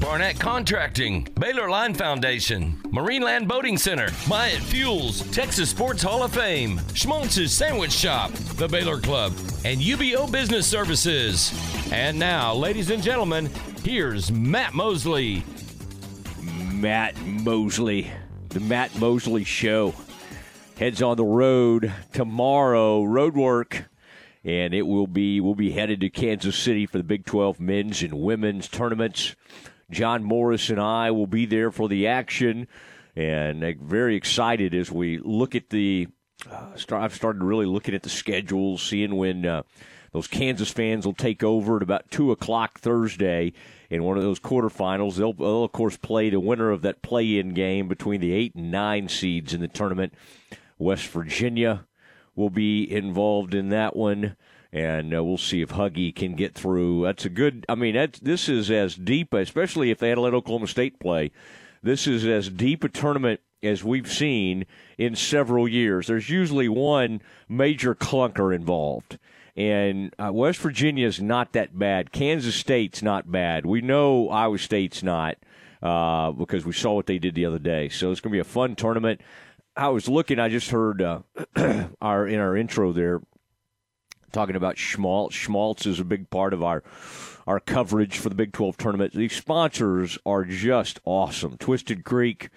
Barnett Contracting, Baylor Line Foundation, Marineland Boating Center, Myatt Fuels, Texas Sports Hall of Fame, Schmaltz's Sandwich Shop, the Baylor Club, and UBO Business Services. And now, ladies and gentlemen, here's Matt Mosley. Matt Mosley, the Matt Mosley Show, heads on the road tomorrow. Road work and it will be we'll be headed to Kansas City for the Big 12 men's and women's tournaments. John Morris and I will be there for the action, and very excited as we look at the. Uh, start, I've started really looking at the schedules, seeing when uh, those Kansas fans will take over at about two o'clock Thursday in one of those quarterfinals. They'll, they'll of course play the winner of that play-in game between the eight and nine seeds in the tournament. West Virginia will be involved in that one, and uh, we'll see if Huggy can get through. That's a good. I mean, that's, this is as deep, especially if they had to let Oklahoma State play. This is as deep a tournament as we've seen in several years. There's usually one major clunker involved. And uh, West Virginia's not that bad. Kansas State's not bad. We know Iowa State's not uh, because we saw what they did the other day. So it's going to be a fun tournament. I was looking. I just heard uh, our in our intro there talking about Schmaltz. Schmaltz is a big part of our our coverage for the Big 12 tournament. These sponsors are just awesome. Twisted Creek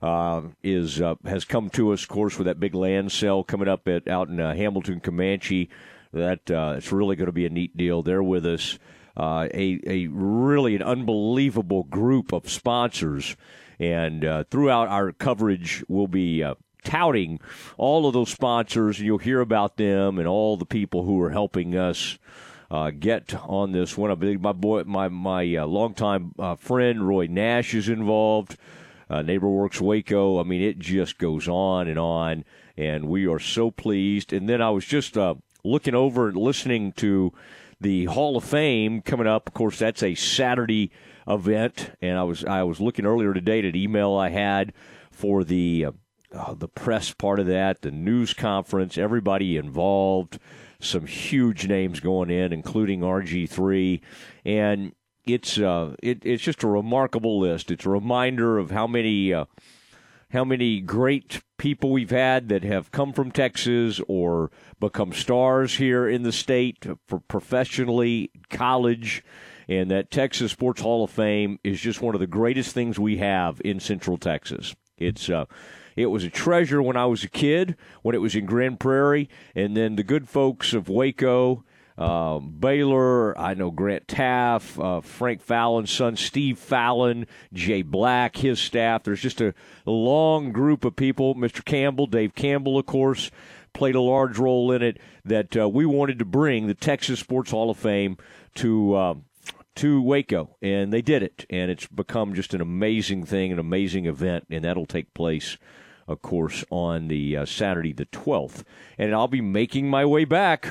uh, is uh, has come to us, of course, with that big land sale coming up at out in uh, Hamilton Comanche. That uh, it's really going to be a neat deal. They're with us. Uh, a a really an unbelievable group of sponsors and uh, throughout our coverage, we'll be uh, touting all of those sponsors, and you'll hear about them and all the people who are helping us. Uh, get on this one. I believe my boy, my my uh, longtime uh, friend Roy Nash is involved. Uh, NeighborWorks Waco. I mean, it just goes on and on, and we are so pleased. And then I was just uh, looking over and listening to the Hall of Fame coming up. Of course, that's a Saturday event, and I was I was looking earlier today at an email I had for the uh, the press part of that, the news conference, everybody involved, some huge names going in, including RG3, and it's uh, it, it's just a remarkable list. It's a reminder of how many uh, how many great people we've had that have come from Texas or become stars here in the state professionally, college and that Texas Sports Hall of Fame is just one of the greatest things we have in Central Texas. It's uh, it was a treasure when I was a kid, when it was in Grand Prairie, and then the good folks of Waco. Uh, Baylor, I know Grant Teaff, uh, Frank Fallon's son, Steve Fallon, Jay Black, his staff. There's just a long group of people. Mr. Campbell, Dave Campbell, of course, played a large role in it. That uh, we wanted to bring the Texas Sports Hall of Fame to uh, to Waco, and they did it, and it's become just an amazing thing, an amazing event, and that'll take place, of course, on the uh, Saturday the twelfth, and I'll be making my way back.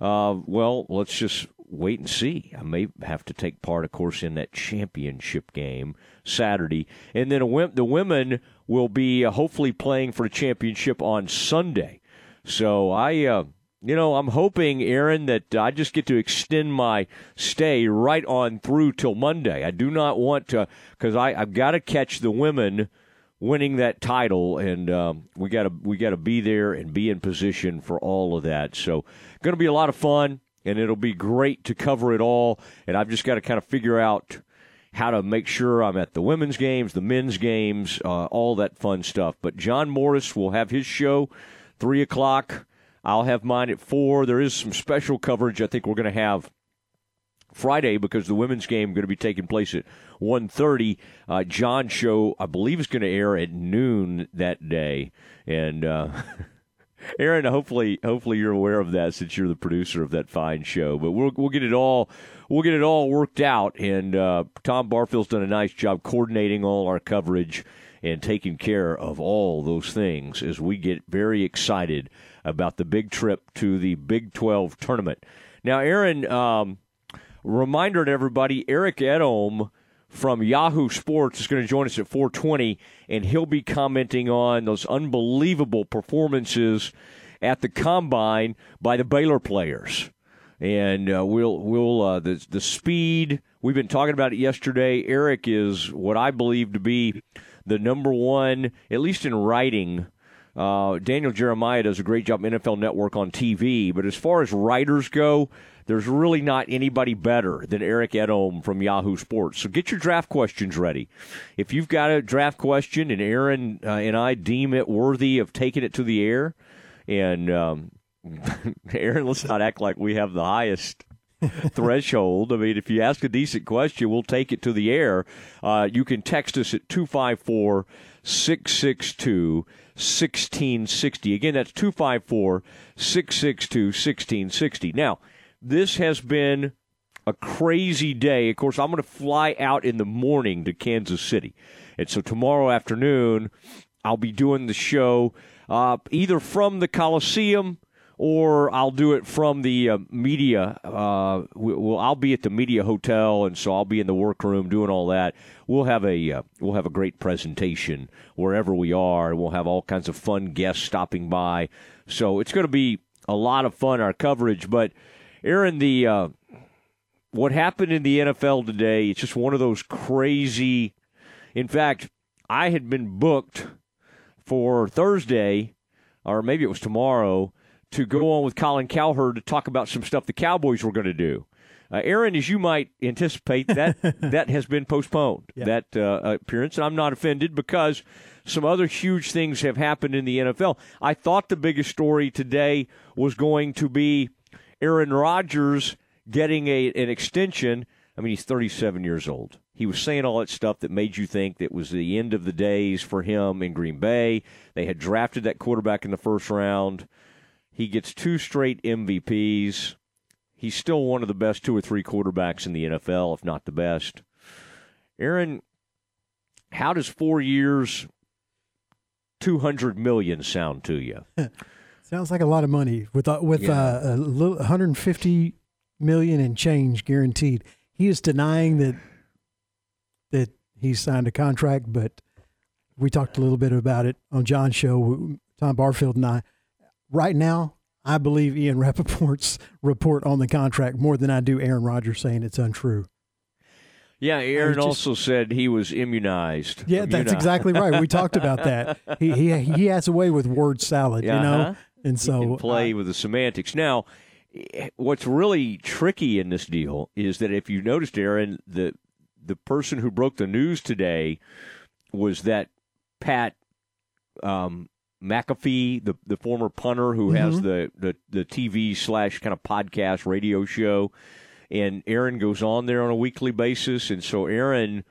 Uh, well, let's just wait and see. I may have to take part, of course, in that championship game Saturday, and then the women will be uh, hopefully playing for a championship on Sunday. So I uh, you know, I'm hoping, Aaron, that I just get to extend my stay right on through till Monday. I do not want to, because I've got to catch the women winning that title, and um, we got to we got to be there and be in position for all of that. So, going to be a lot of fun, and it'll be great to cover it all. And I've just got to kind of figure out how to make sure I'm at the women's games, the men's games, uh, all that fun stuff. But John Morris will have his show three o'clock I'll have mine at four. There is some special coverage I think we're going to have Friday because the women's game is going to be taking place at 1.30. Uh, John's show, I believe, is going to air at noon that day. And uh, Aaron, hopefully, hopefully you're aware of that since you're the producer of that fine show. But we'll we'll get it all we'll get it all worked out. And uh, Tom Barfield's done a nice job coordinating all our coverage and taking care of all those things as we get very excited about the big trip to the Big 12 tournament. Now, Aaron, um, reminder to everybody: Eric Edholm from Yahoo Sports is going to join us at 4:20, and he'll be commenting on those unbelievable performances at the combine by the Baylor players. And uh, we'll we'll uh, the the speed we've been talking about it yesterday. Eric is what I believe to be the number one, at least in writing. Uh, Daniel Jeremiah does a great job NFL Network on TV, but as far as writers go, there's really not anybody better than Eric Edholm from Yahoo Sports. So get your draft questions ready. If you've got a draft question and Aaron uh, and I deem it worthy of taking it to the air, and um, Aaron, let's not act like we have the highest threshold. I mean, if you ask a decent question, we'll take it to the air. Uh, you can text us at 254 662 1660. Again, that's 254 662 1660. Now, this has been a crazy day. Of course, I'm going to fly out in the morning to Kansas City. And so tomorrow afternoon, I'll be doing the show uh, either from the Coliseum or I'll do it from the uh, media. Uh, well, I'll be at the media hotel, and so I'll be in the workroom doing all that. We'll have a uh, we'll have a great presentation wherever we are. We'll have all kinds of fun guests stopping by, so it's going to be a lot of fun our coverage. But Aaron, the uh, what happened in the NFL today? It's just one of those crazy. In fact, I had been booked for Thursday, or maybe it was tomorrow to go on with Colin Cowherd to talk about some stuff the Cowboys were going to do. Uh, Aaron, as you might anticipate, that that has been postponed. Yeah. That uh, appearance, and I'm not offended because some other huge things have happened in the NFL. I thought the biggest story today was going to be Aaron Rodgers getting a an extension. I mean, he's 37 years old. He was saying all that stuff that made you think that was the end of the days for him in Green Bay. They had drafted that quarterback in the first round. He gets two straight MVPs. He's still one of the best two or three quarterbacks in the NFL, if not the best. Aaron, how does four years, two hundred million sound to you? Sounds like a lot of money with uh, with yeah. uh, a little 150 million and change guaranteed. He is denying that that he signed a contract, but we talked a little bit about it on John's show. Tom Barfield and I right now, I believe Ian Rapoport's report on the contract more than I do Aaron Rodgers saying it's untrue. Yeah, Aaron just, also said he was immunized. Yeah, immunized. that's exactly right. We talked about that. He he he has a way with word salad, you uh-huh. know, and so play uh, with the semantics. Now, what's really tricky in this deal is that if you noticed, Aaron, the the person who broke the news today was that Pat um, McAfee, the the former punter who mm-hmm. has the, the the TV slash kind of podcast radio show, and Aaron goes on there on a weekly basis, and so Aaron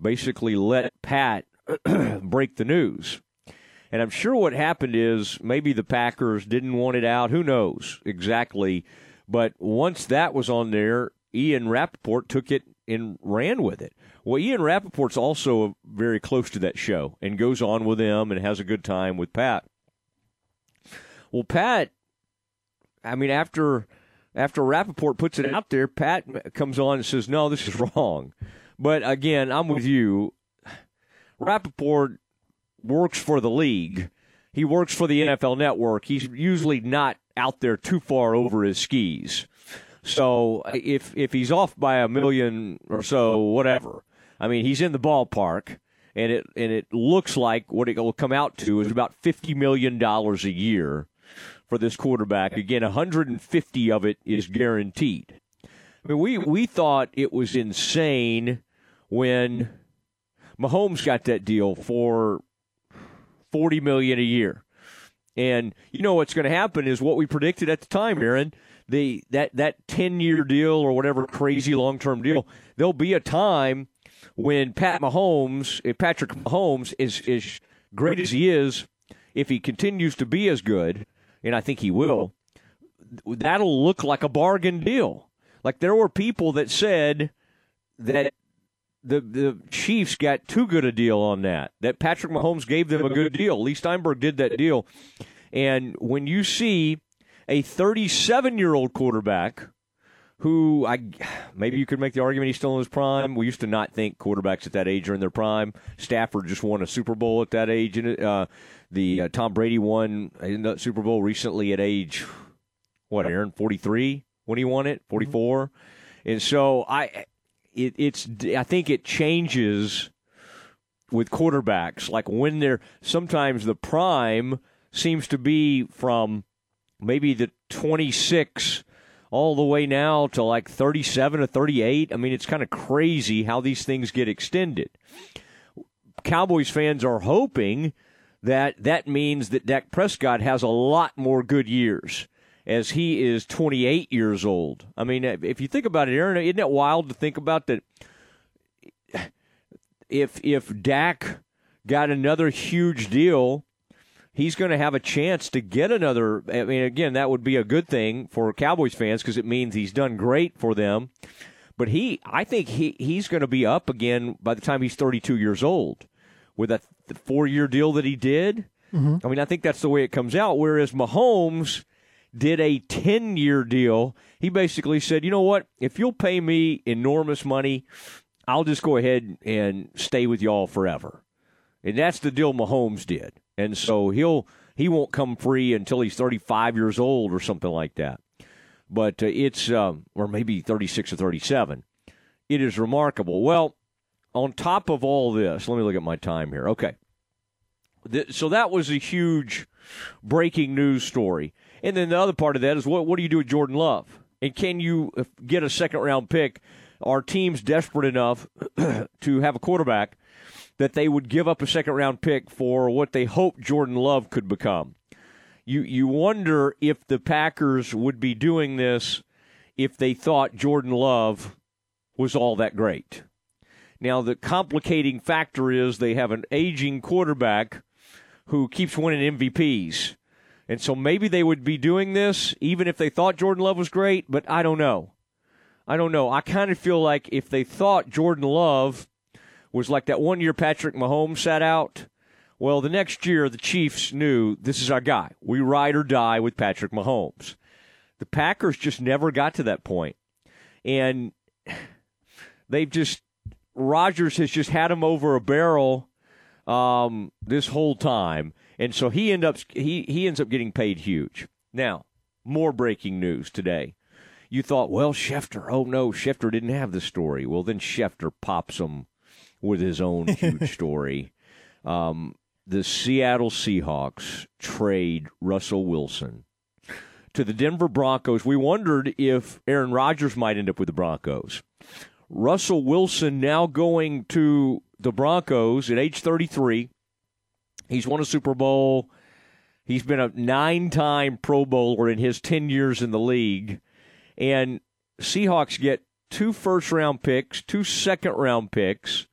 basically let Pat break the news. And I'm sure what happened is maybe the Packers didn't want it out. Who knows exactly? But once that was on there, Ian Rapoport took it and ran with it. Well, Ian Rapoport's also very close to that show and goes on with them and has a good time with Pat. Well, Pat, I mean, after after Rapoport puts it out there, Pat comes on and says, "No, this is wrong." But again, I'm with you. Rappaport works for the league. He works for the NFL Network. He's usually not out there too far over his skis. So if if he's off by a million or so, whatever, I mean, he's in the ballpark, and it and it looks like what it will come out to is about fifty million dollars a year for this quarterback. Again, 150 of it is guaranteed. I mean, we we thought it was insane when Mahomes got that deal for 40 million a year. And you know what's going to happen is what we predicted at the time, Aaron. The that that 10 year deal or whatever crazy long term deal, there'll be a time when Pat Mahomes, if Patrick Mahomes is as great as he is, if he continues to be as good, and I think he will, that'll look like a bargain deal. Like there were people that said that the the Chiefs got too good a deal on that. That Patrick Mahomes gave them a good deal. Leigh Steinberg did that deal. And when you see a 37 year old quarterback who I maybe you could make the argument he's still in his prime. We used to not think quarterbacks at that age are in their prime. Stafford just won a Super Bowl at that age, and uh, the uh, Tom Brady won a Super Bowl recently at age what Aaron forty three when he won it forty four, mm-hmm. and so I it, it's I think it changes with quarterbacks like when they're sometimes the prime seems to be from maybe the twenty six all the way now to like 37 or 38. I mean, it's kind of crazy how these things get extended. Cowboys fans are hoping that that means that Dak Prescott has a lot more good years as he is 28 years old. I mean, if you think about it, Aaron, isn't it wild to think about that? If if Dak got another huge deal he's going to have a chance to get another. I mean, again, that would be a good thing for Cowboys fans because it means he's done great for them. But he, I think he he's going to be up again by the time he's 32 years old with a four year deal that he did. Mm-hmm. I mean, I think that's the way it comes out. Whereas Mahomes did a 10 year deal. He basically said, you know what? If you'll pay me enormous money, I'll just go ahead and stay with y'all forever. And that's the deal Mahomes did and so he'll he won't come free until he's 35 years old or something like that. But uh, it's um, or maybe 36 or 37. It is remarkable. Well, on top of all this, let me look at my time here. Okay, so that was a huge breaking news story. And then the other part of that is what what do you do with Jordan Love? And can you uh, get a second round pick? Are teams desperate enough to have a quarterback that they would give up a second round pick for what they hoped Jordan Love could become. You you wonder if the Packers would be doing this if they thought Jordan Love was all that great. Now the complicating factor is they have an aging quarterback who keeps winning MVPs. And so maybe they would be doing this even if they thought Jordan Love was great, but I don't know. I don't know. I kind of feel like if they thought Jordan Love was like that one year Patrick Mahomes sat out. Well, the next year, the Chiefs knew this is our guy. We ride or die with Patrick Mahomes. The Packers just never got to that point. And they've just, Rodgers has just had him over a barrel um, this whole time. And so he, end up, he, he ends up getting paid huge. Now, more breaking news today. You thought, well, Schefter, oh no, Schefter didn't have the story. Well, then Schefter pops him with his own huge story. Um, the Seattle Seahawks trade Russell Wilson to the Denver Broncos. We wondered if Aaron Rodgers might end up with the Broncos. Russell Wilson now going to the Broncos at age 33. He's won a Super Bowl. He's been a nine time Pro Bowler in his 10 years in the league. And Seahawks get two first round picks, two second round picks,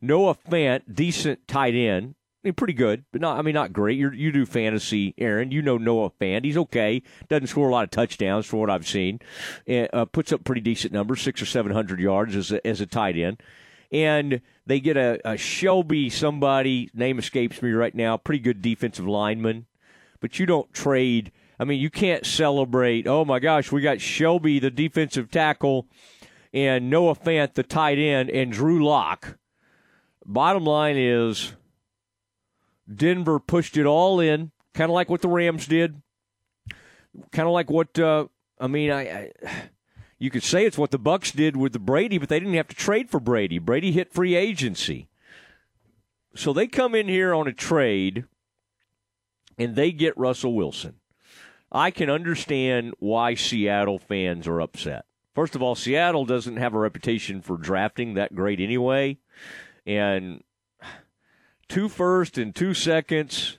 Noah Fant, decent tight end. I mean, pretty good, but not. I mean, not great. You you do fantasy, Aaron. You know Noah Fant. He's okay. Doesn't score a lot of touchdowns from what I've seen. Uh, puts up pretty decent numbers, six or seven hundred yards as a, as a tight end. And they get a, a Shelby, somebody name escapes me right now. Pretty good defensive lineman, but you don't trade. I mean, you can't celebrate. Oh my gosh, we got Shelby, the defensive tackle, and Noah Fant, the tight end, and Drew Lock Bottom line is Denver pushed it all in, kind of like what the Rams did, kind of like what uh, I mean. I, I you could say it's what the Bucks did with the Brady, but they didn't have to trade for Brady. Brady hit free agency, so they come in here on a trade, and they get Russell Wilson. I can understand why Seattle fans are upset. First of all, Seattle doesn't have a reputation for drafting that great anyway and two first and two seconds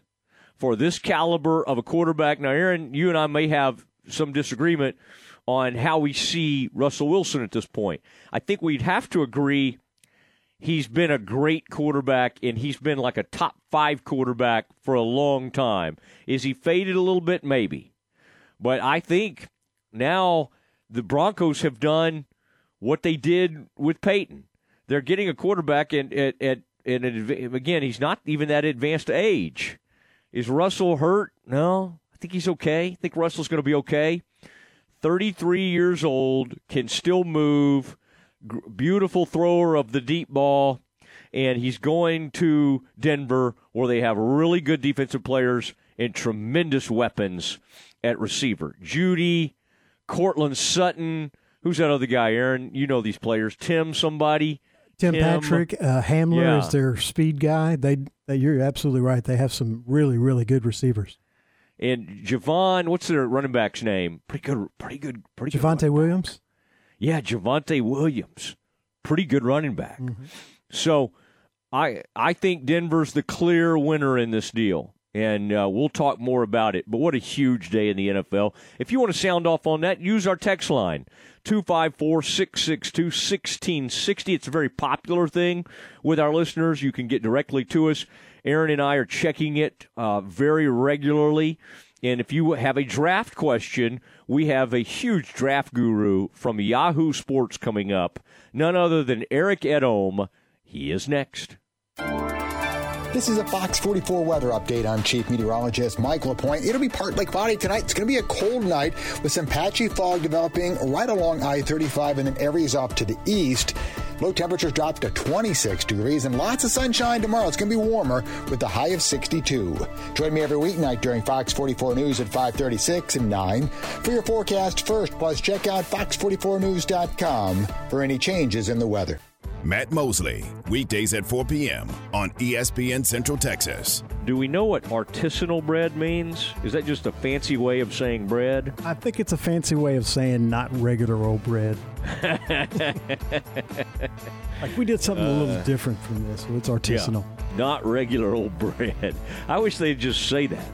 for this caliber of a quarterback. Now, Aaron, you and I may have some disagreement on how we see Russell Wilson at this point. I think we'd have to agree he's been a great quarterback and he's been like a top five quarterback for a long time. Is he faded a little bit? Maybe. But I think now the Broncos have done what they did with Peyton they're getting a quarterback at at, at, at again he's not even that advanced age. Is Russell hurt? No, I think he's okay. I think Russell's going to be okay. 33 years old, can still move, beautiful thrower of the deep ball, and he's going to Denver where they have really good defensive players and tremendous weapons at receiver. Jeudy, Courtland Sutton, who's that other guy, Aaron? You know these players. Tim somebody. Tim, Patrick, uh, Hamler Yeah. is their speed guy. They, they, you're absolutely right. They have some really, really good receivers. And Javon, what's their running back's name? Pretty good, pretty good, pretty good. Javonte Williams. Yeah, Javonte Williams, pretty good running back. So, I I think Denver's the clear winner in this deal, and uh, we'll talk more about it. But what a huge day in the NFL! If you want to sound off on that, use our text line 254-662-1660. It's a very popular thing with our listeners. You can get directly to us. Aaron and I are checking it uh, very regularly. And if you have a draft question, we have a huge draft guru from Yahoo Sports coming up. None other than Eric Edholm. He is next. This is a Fox 44 weather update. I'm Chief Meteorologist Mike LaPointe. It'll be partly cloudy tonight. It's going to be a cold night with some patchy fog developing right along I 35 and then areas off to the east. Low temperatures drop to 26 degrees and lots of sunshine tomorrow. It's going to be warmer with a high of 62. Join me every weeknight during Fox 44 News at 536 and 9 for your forecast first. Plus, check out fox44news.com for any changes in the weather. Matt Mosley, weekdays at 4 p.m. on ESPN Central Texas. Do we know what artisanal bread means? Is that just a fancy way of saying bread? I think it's a fancy way of saying not regular old bread. like we did something a little uh, different from this, so it's artisanal. Not regular old bread. I wish they'd just say that.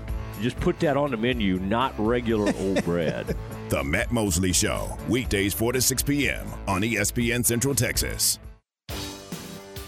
Just put that on the menu, not regular old bread. The Matt Mosley Show, weekdays 4 to 6 p.m. on ESPN Central Texas.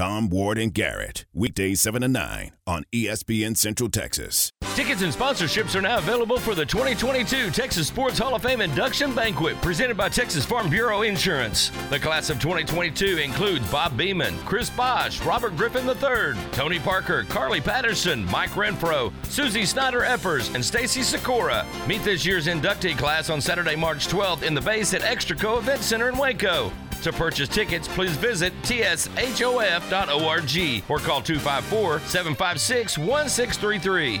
Tom, Ward, and Garrett, weekdays 7 to 9 on ESPN Central Texas. Tickets and sponsorships are now available for the 2022 Texas Sports Hall of Fame induction banquet presented by Texas Farm Bureau Insurance. The class of 2022 includes Bob Beeman, Chris Bosh, Robert Griffin III, Tony Parker, Carly Patterson, Mike Renfro, Susie Snider Eppers, and Stacy Sykora. Meet this year's inductee class on Saturday, March 12th in the base at Extraco Event Center in Waco. To purchase tickets, please visit tshof.org or call 254 756 1633.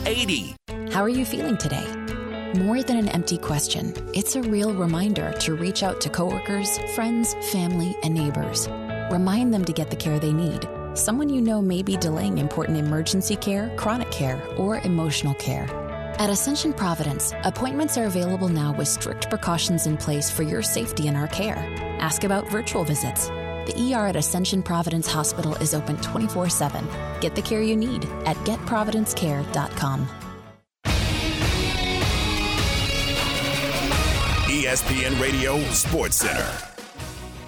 8080. How are you feeling today? More than an empty question, it's a real reminder to reach out to coworkers, friends, family, and neighbors. Remind them to get the care they need. Someone you know may be delaying important emergency care, chronic care, or emotional care. At Ascension Providence, appointments are available now with strict precautions in place for your safety and our care. Ask about virtual visits. The ER at Ascension Providence Hospital is open 24 7. Get the care you need at getprovidencecare.com. ESPN Radio Sports Center.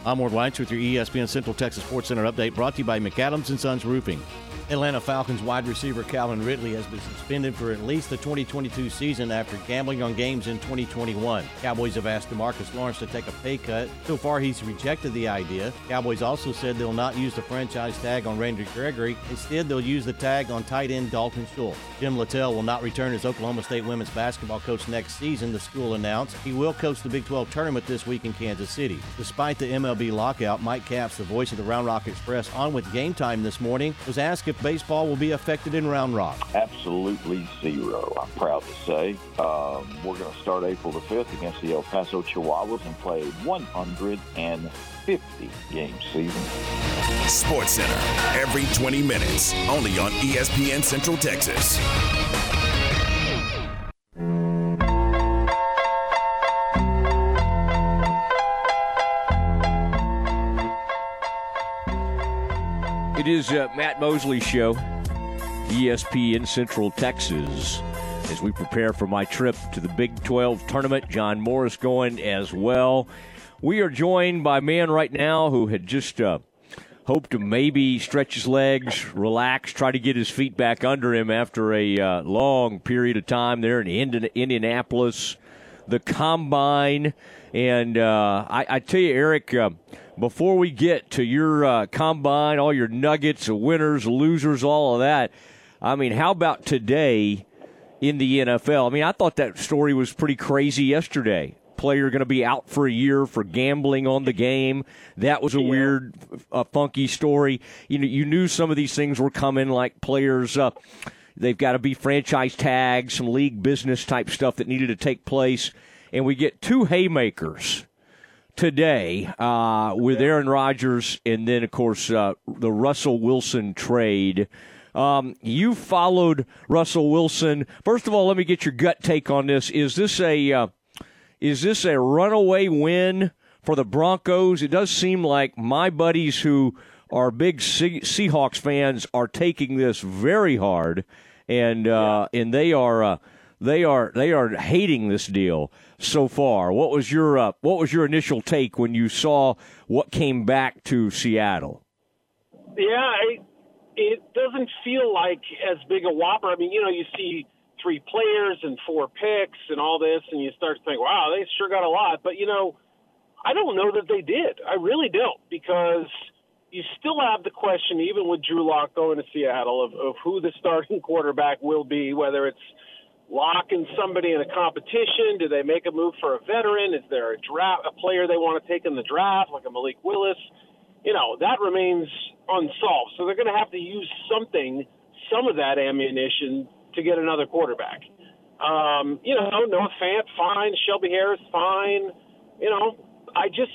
I'm Ward Weitz with your ESPN Central Texas Sports Center update brought to you by McAdams and Sons Roofing. Atlanta Falcons wide receiver Calvin Ridley has been suspended for at least the 2022 season after gambling on games in 2021. Cowboys have asked Demarcus Lawrence to take a pay cut. So far, he's rejected the idea. Cowboys also said they'll not use the franchise tag on Randy Gregory. Instead, they'll use the tag on tight end Dalton Schultz. Jim Littell will not return as Oklahoma State women's basketball coach next season, the school announced. He will coach the Big 12 tournament this week in Kansas City. Despite the MLB lockout, Mike Capps, the voice of the Round Rock Express, on with game time this morning, was asked if baseball will be affected in Round Rock. Absolutely zero, I'm proud to say. Um, we're going to start April the 5th against the El Paso Chihuahuas and play 150 game season. Sports Center, every 20 minutes, only on ESPN Central Texas. It is uh, Matt Mosley Show, ESPN Central Texas. As we prepare for my trip to the Big 12 tournament, John Morris going as well. We are joined by a man right now who had just uh, hoped to maybe stretch his legs, relax, try to get his feet back under him after a uh, long period of time there in Indianapolis, the combine. And uh, I, I, tell you, Eric, uh, before we get to your uh, combine, all your nuggets, winners, losers, all of that, I mean, how about today in the NFL? I mean, I thought that story was pretty crazy yesterday. Player going to be out for a year for gambling on the game. That was a yeah. weird, funky story. You know, you knew some of these things were coming, like players. Uh, they've got to be franchise tags, some league business type stuff that needed to take place, and we get two haymakers today uh, with Aaron Rodgers, and then of course uh, the Russell Wilson trade. Um, you followed Russell Wilson. First of all, let me get your gut take on this. Is this a uh, is this a runaway win for the Broncos? It does seem like my buddies who are big Seahawks fans are taking this very hard, and uh, and they are uh, they are they are hating this deal so far. What was your uh, what was your initial take when you saw what came back to Seattle? Yeah, it, it doesn't feel like as big a whopper. I mean, you know, you see three players and four picks and all this, and you start to think, wow, they sure got a lot. But you know, I don't know that they did. I really don't because you still have the question, even with Drew Lock going to Seattle, of, of who the starting quarterback will be, whether it's locking somebody in a competition? Do they make a move for a veteran? Is there a draft a player they want to take in the draft, like a Malik Willis? You know, that remains unsolved. So they're going to have to use something, some of that ammunition to get another quarterback. Um, you know, Noah Fant, fine. Shelby Harris, fine. You know, I just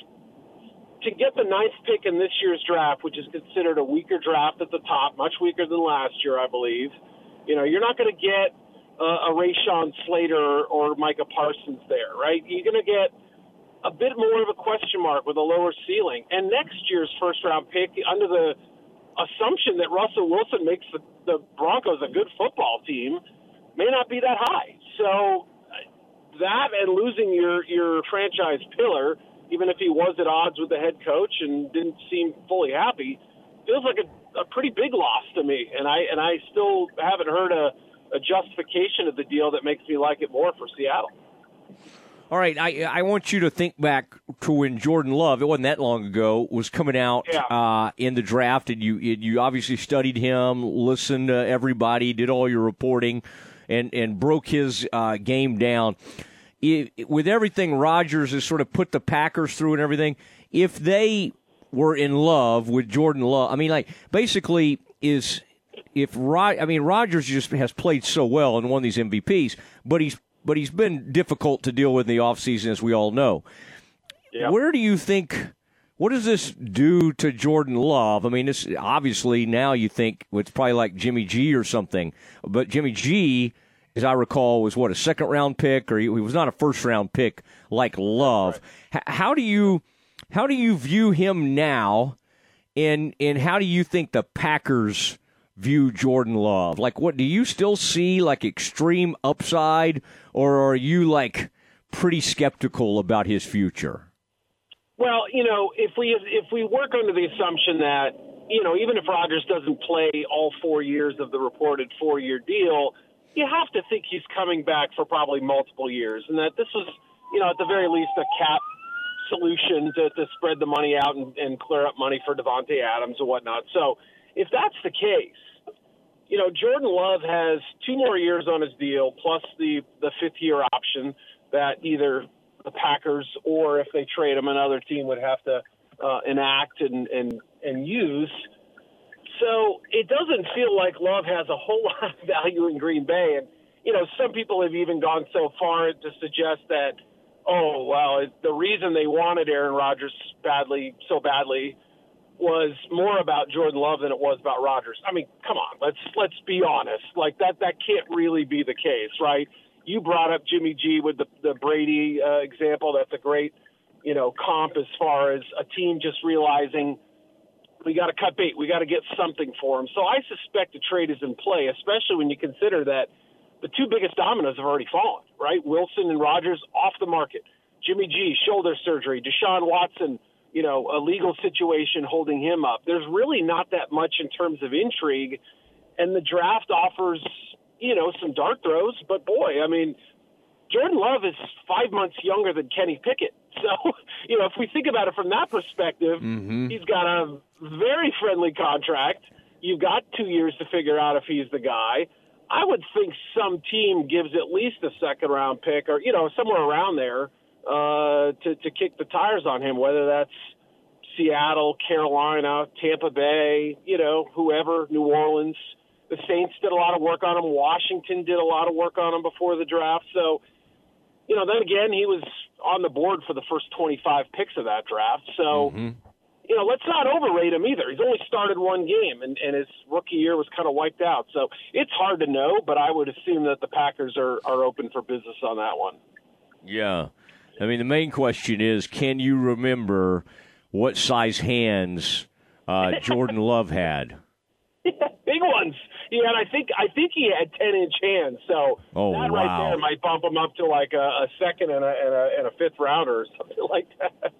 to get the ninth pick in this year's draft, which is considered a weaker draft at the top, much weaker than last year, I believe. You know, you're not going to get uh, a Rashawn Slater or Micah Parsons there, right? You're going to get a bit more of a question mark with a lower ceiling. And next year's first round pick, under the assumption that Russell Wilson makes the, the Broncos a good football team, may not be that high. So that and losing your your franchise pillar, even if he was at odds with the head coach and didn't seem fully happy, feels like a, a pretty big loss to me. And I and I still haven't heard a a justification of the deal that makes me like it more for Seattle. All right, I I want you to think back to when Jordan Love, it wasn't that long ago, was coming out yeah. uh, in the draft, and you you obviously studied him, listened to everybody, did all your reporting, and and broke his uh, game down. It, with everything Rodgers has sort of put the Packers through and everything, if they were in love with Jordan Love, I mean, like basically, is if Rod, I mean Rodgers just has played so well and won these MVPs, but he's but he's been difficult to deal with in the offseason, as we all know. Where do you think? What does this do to Jordan Love? I mean, this obviously now you think it's probably like Jimmy G or something, but Jimmy G, as I recall, was what a second round pick, or he, was not a first round pick like Love. Right. H- how do you how do you view him now, and and how do you think the Packers? View Jordan Love? Like, what do you still see like extreme upside, or are you like pretty skeptical about his future? Well, you know, if we if we work under the assumption that you know, even if Rodgers doesn't play all four years of the reported four-year deal, you have to think he's coming back for probably multiple years, and that this was, you know, at the very least, a cap solution to, to spread the money out and, and clear up money for Davante Adams and whatnot. So, if that's the case, you know, Jordan Love has two more years on his deal plus the the fifth year option that either the Packers or if they trade him, another team would have to uh, enact and, and and use. So it doesn't feel like Love has a whole lot of value in Green Bay, and you know some people have even gone so far to suggest that, oh well, the reason they wanted Aaron Rodgers badly so badly was more about Jordan Love than it was about Rodgers. I mean, come on, let's let's be honest. Like that that can't really be the case, right? You brought up Jimmy G with the the Brady uh, example. That's a great you know comp as far as a team just realizing we got to cut bait. We got to get something for him. So I suspect a trade is in play, especially when you consider that the two biggest dominoes have already fallen, right? Wilson and Rodgers off the market. Jimmy G, shoulder surgery. Deshaun Watson, you know, a legal situation holding him up. There's really not that much in terms of intrigue. And the draft offers, you know, some dart throws. But boy, I mean, Jordan Love is five months younger than Kenny Pickett. So, you know, if we think about it from that perspective, mm-hmm. he's got a very friendly contract. You've got two years to figure out if he's the guy. I would think some team gives at least a second round pick or, you know, somewhere around there uh, to, to kick the tires on him, whether that's Seattle, Carolina, Tampa Bay, you know, whoever, New Orleans. The Saints did a lot of work on him. Washington did a lot of work on him before the draft. So, you know, then again, he was on the board for the first 25 picks of that draft. So, mm-hmm. you know, let's not overrate him either. He's only started one game, and, and his rookie year was kind of wiped out. So it's hard to know, but I would assume that the Packers are, are open for business on that one. Yeah. I mean, the main question is can you remember what size hands uh, Jordan Love had? big ones. Yeah, and I think I think he had ten inch hands. So oh, that wow. right there might bump him up to like a, a second and a, and a and a fifth rounder or something like that.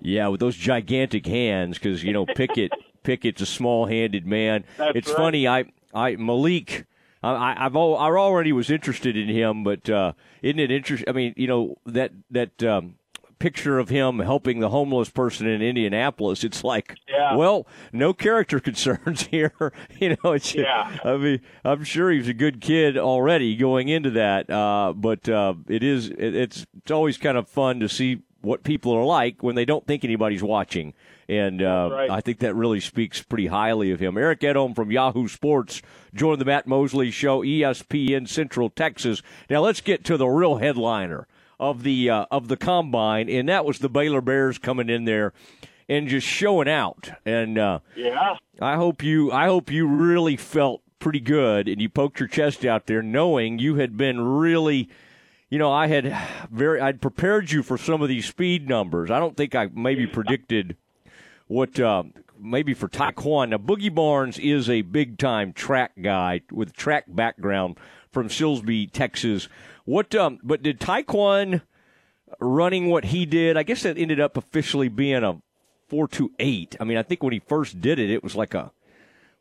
Yeah, with those gigantic hands, because you know Pickett Pickett's a small handed man. That's it's right. funny. I I Malik. I, I've all, I already was interested in him, but uh, isn't it interesting? I mean, you know that that um, picture of him helping the homeless person in Indianapolis. It's like, yeah. well, no character concerns here. you know, it's. Yeah. I mean, I'm sure he's a good kid already going into that, uh, but uh, it is. It, it's it's always kind of fun to see what people are like when they don't think anybody's watching. And uh, right. I think that really speaks pretty highly of him. Eric Edholm from Yahoo Sports joined the Matt Mosley Show, ESPN Central Texas. Now let's get to the real headliner of the uh, of the combine, and that was the Baylor Bears coming in there and just showing out. And uh, yeah, I hope you I hope you really felt pretty good, and you poked your chest out there, knowing you had been really you know, I had very, I'd prepared you for some of these speed numbers. I don't think I maybe predicted what, uh, maybe for Tyquan. Now, Boogie Barnes is a big time track guy with track background from Silsbee, Texas. What, um, but did Tyquan running what he did? I guess that ended up officially being a four two eight. I mean, I think when he first did it, it was like a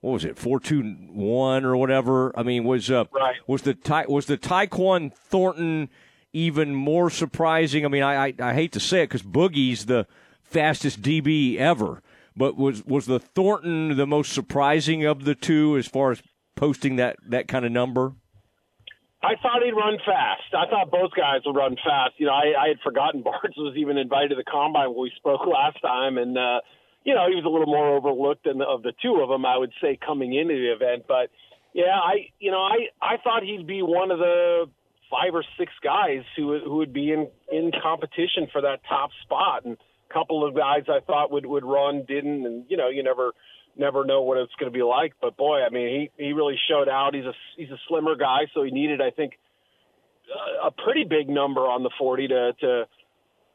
what was it four two one or whatever. I mean, was uh, right. was the Ty, was the Tyquan Thornton even more surprising? I mean, I I, I hate to say it because Boogie's the fastest DB ever, but was was the Thornton the most surprising of the two as far as posting that that kind of number? I thought he'd run fast. I thought both guys would run fast. You know, I, I had forgotten Barnes was even invited to the combine when we spoke last time, and uh, you know he was a little more overlooked than the, of the two of them. I would say coming into the event, but yeah, I you know I I thought he'd be one of the five or six guys who who would be in in competition for that top spot, and couple of guys I thought would would run didn't, and you know you never never know what it's going to be like. But boy, I mean, he he really showed out. He's a he's a slimmer guy, so he needed, I think, a pretty big number on the forty to to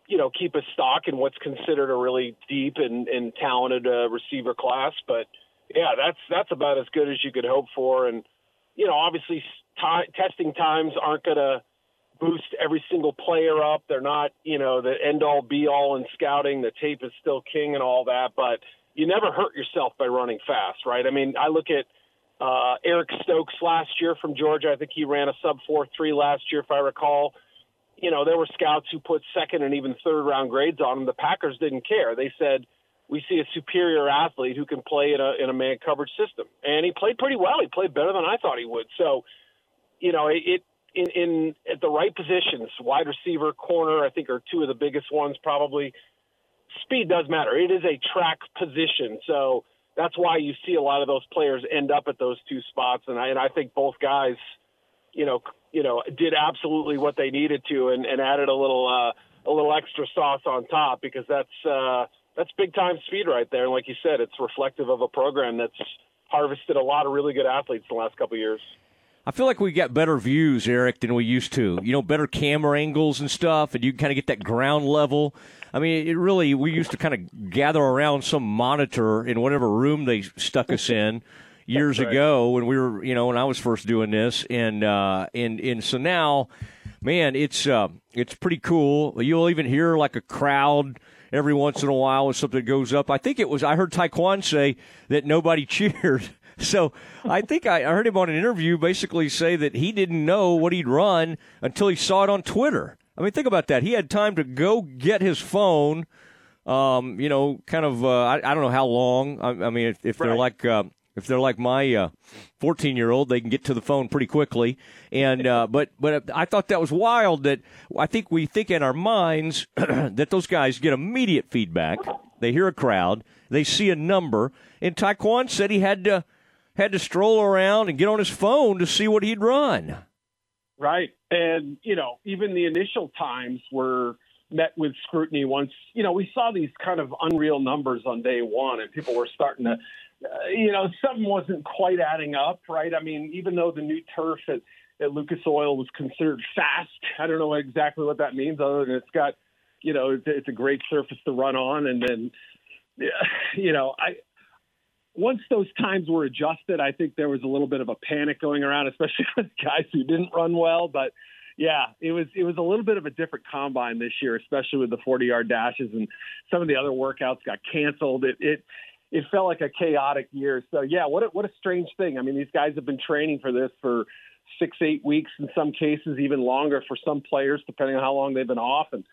you know keep his stock in what's considered a really deep and and talented uh, receiver class. But yeah, that's that's about as good as you could hope for. And you know, obviously, t- testing times aren't going to boost every single player up. They're not, you know, the end all be all in scouting. The tape is still king and all that, but you never hurt yourself by running fast, right? I mean, I look at uh, Eric Stokes last year from Georgia. I think he ran a sub four three last year, if I recall. You know, there were scouts who put second and even third round grades on him. The Packers didn't care. They said, "We see a superior athlete who can play in a in a man coverage system," and he played pretty well. He played better than I thought he would. So, you know, it, it in, in at the right positions, wide receiver, corner, I think are two of the biggest ones probably. Speed does matter. It is a track position, so that's why you see a lot of those players end up at those two spots. And I and I think both guys, you know, you know, did absolutely what they needed to, and, and added a little uh, a little extra sauce on top because that's uh, that's big time speed right there. And like you said, it's reflective of a program that's harvested a lot of really good athletes in the last couple of years. I feel like we got better views, Eric, than we used to. You know, better camera angles and stuff, and you can kind of get that ground level. I mean, it really, we used to kind of gather around some monitor in whatever room they stuck us in years right. ago when we were, you know, when I was first doing this. And, uh, and, and so now, man, it's, uh, it's pretty cool. You'll even hear like a crowd every once in a while when something goes up. I think it was, I heard Tyquan say that nobody cheered so I think I heard him on an interview basically say that he didn't know what he'd run until he saw it on Twitter. I mean, think about that. He had time to go get his phone. Um, you know, kind of. Uh, I, I, don't know how long. I, I mean, if, if they're like uh, if they're like my fourteen uh, year old, they can get to the phone pretty quickly. And uh, but but I thought that was wild. That I think we think in our minds that those guys get immediate feedback. They hear a crowd, they see a number, and Tyquan said he had to had to stroll around and get on his phone to see what he'd run. Right. And, you know, even the initial times were met with scrutiny once, you know, we saw these kind of unreal numbers on day one and people were starting to, uh, you know, something wasn't quite adding up, right? I mean, even though the new turf at, at Lucas Oil was considered fast, I don't know exactly what that means other than it's got, you know, it's, it's a great surface to run on. And then, you know, I, once those times were adjusted, I think there was a little bit of a panic going around, especially with guys who didn't run well. But yeah, it was it was a little bit of a different combine this year, especially with the 40 yard dashes and some of the other workouts got canceled. It it it felt like a chaotic year. So yeah, what a, what a strange thing. I mean, these guys have been training for this for six eight weeks in some cases, even longer for some players, depending on how long they've been off and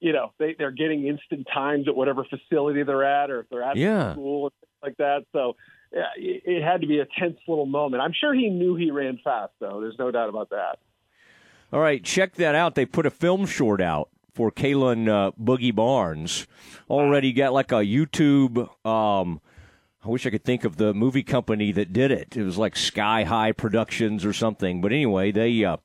you know they they're getting instant times at whatever facility they're at or if they're at yeah. school like that. So yeah, it had to be a tense little moment. I'm sure he knew he ran fast, though. There's no doubt about that. All right, check that out. They put a film short out for Kalon uh, Boogie Barnes. Already got like a YouTube. Um, I wish I could think of the movie company that did it. It was like Sky High Productions or something. But anyway, they uh,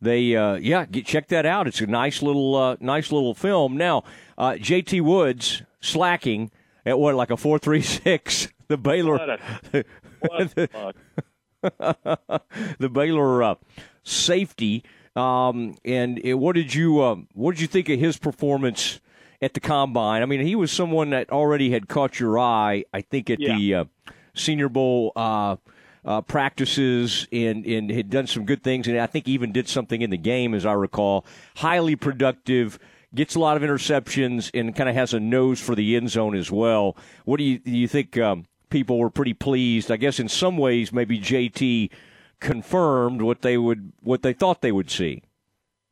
they uh, yeah, get, check that out. It's a nice little uh, nice little film. Now, uh, JT Woods slacking at what like a four three six. The Baylor, what a, what the, the Baylor uh, safety. Um, and uh, what did you um, what did you think of his performance at the combine? I mean, he was someone that already had caught your eye. I think at yeah. the uh, Senior Bowl. Uh, uh, practices and, and had done some good things, and I think even did something in the game, as I recall. Highly productive, gets a lot of interceptions and kind of has a nose for the end zone as well. What do you do you think um, people were pretty pleased? I guess in some ways maybe JT confirmed what they would what they thought they would see.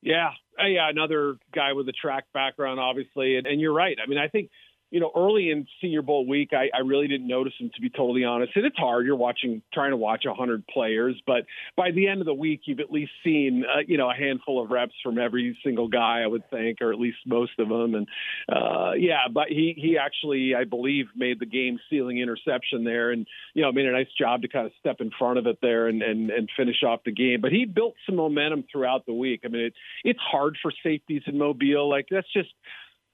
Yeah, uh, yeah, another guy with a track background, obviously, and, and you're right. I mean, I think you know, early in Senior Bowl week, I, I really didn't notice him, to be totally honest. And it's hard. You're watching, trying to watch 100 players, but by the end of the week, you've at least seen, uh, you know, a handful of reps from every single guy, I would think, or at least most of them. And uh, yeah, but he he actually, I believe, made the game sealing interception there, and you know, made a nice job to kind of step in front of it there and and and finish off the game. But he built some momentum throughout the week. I mean, it, it's hard for safeties in Mobile. Like that's just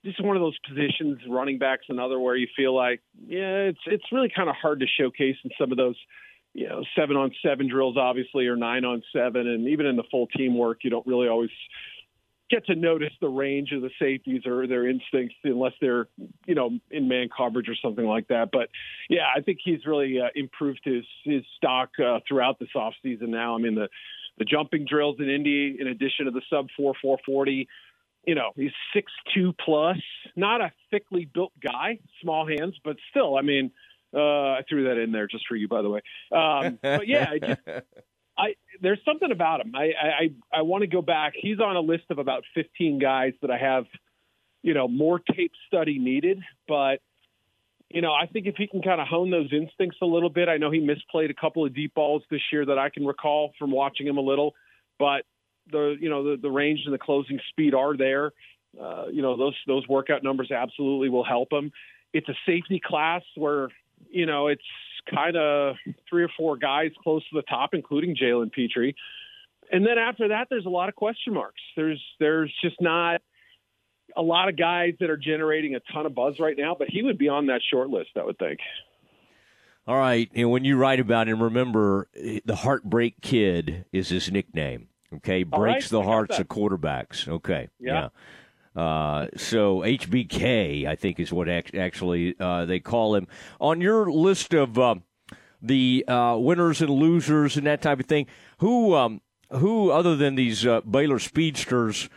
just one of those positions, running backs another where you feel like, yeah, it's it's really kind of hard to showcase in some of those, you know, seven on seven drills, obviously, or nine on seven, and even in the full team work, you don't really always get to notice the range of the safeties or their instincts unless they're, you know, in man coverage or something like that. But yeah, I think he's really uh, improved his his stock uh, throughout this offseason now. I mean the the jumping drills in Indy, in addition to the sub four four forty you know, he's six two plus, not a thickly built guy, small hands, but still, I mean, uh, I threw that in there just for you, by the way. Um, but yeah, I, just, I there's something about him. I I I want to go back. He's on a list of about 15 guys that I have, you know, more tape study needed, but you know, I think if he can kind of hone those instincts a little bit, I know he misplayed a couple of deep balls this year that I can recall from watching him a little, but the you know the, the range and the closing speed are there. Uh, you know those those workout numbers absolutely will help him. It's a safety class where you know it's kind of three or four guys close to the top, including Jalen Pitre. And then after that, there's a lot of question marks. There's there's just not a lot of guys that are generating a ton of buzz right now, but he would be on that short list, I would think. All right, and when you write about him, remember the Heartbreak Kid is his nickname. Okay, breaks right, the hearts of quarterbacks. Okay, yeah. yeah. Uh, so HBK, I think, is what actually uh, they call him. On your list of uh, the uh, winners and losers and that type of thing, who, um, who other than these uh, Baylor speedsters,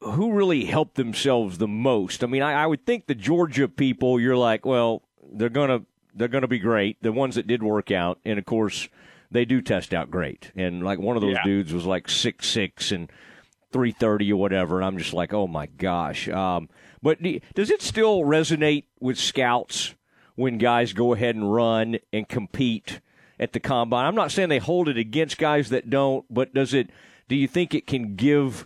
who really helped themselves the most? I mean, I, I would think the Georgia people, you're like, well, they're gonna they're gonna be great. The ones that did work out, and of course they do test out great. And like one of those Yeah. dudes was like six six and three thirty or whatever, and I'm just like, oh my gosh. Um, but do- does it still resonate with scouts when guys go ahead and run and compete at the combine? I'm not saying they hold it against guys that don't, but does it? Do you think it can give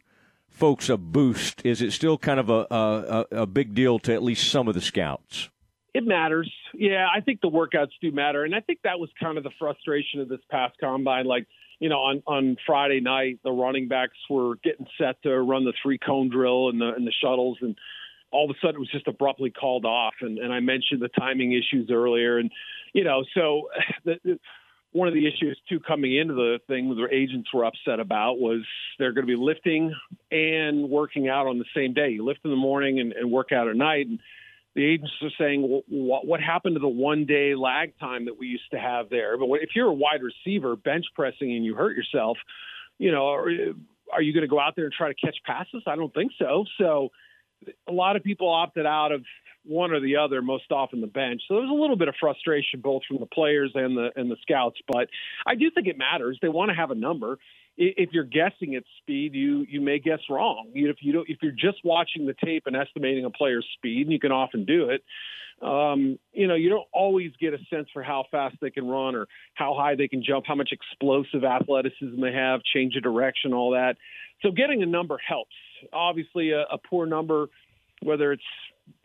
folks a boost? Is it still kind of a a, a- a big deal to at least some of the scouts? It matters. Yeah, I think the workouts do matter. And I think that was kind of the frustration of this past combine. Like, you know, on, on Friday night, the running backs were getting set to run the three cone drill and the, and the shuttles. And all of a sudden it was just abruptly called off. And, and I mentioned the timing issues earlier. And, you know, so the, the, one of the issues too coming into the thing the agents were upset about was they're going to be lifting and working out on the same day. You lift in the morning and, and work out at night. And the agents are saying, well, what, what happened to the one day lag time that we used to have there? But if you're a wide receiver bench pressing and you hurt yourself, you know, are, are you going to go out there and try to catch passes? I don't think so. So a lot of people opted out of one or the other, most often the bench. So there was a little bit of frustration both from the players and the and the scouts. But I do think it matters. They want to have a number. If you're guessing at speed, you you may guess wrong. If you don't, if you're just watching the tape and estimating a player's speed, and you can often do it, um, you know, you don't always get a sense for how fast they can run or how high they can jump, how much explosive athleticism they have, change of direction, all that. So getting a number helps. Obviously, a, a poor number, whether it's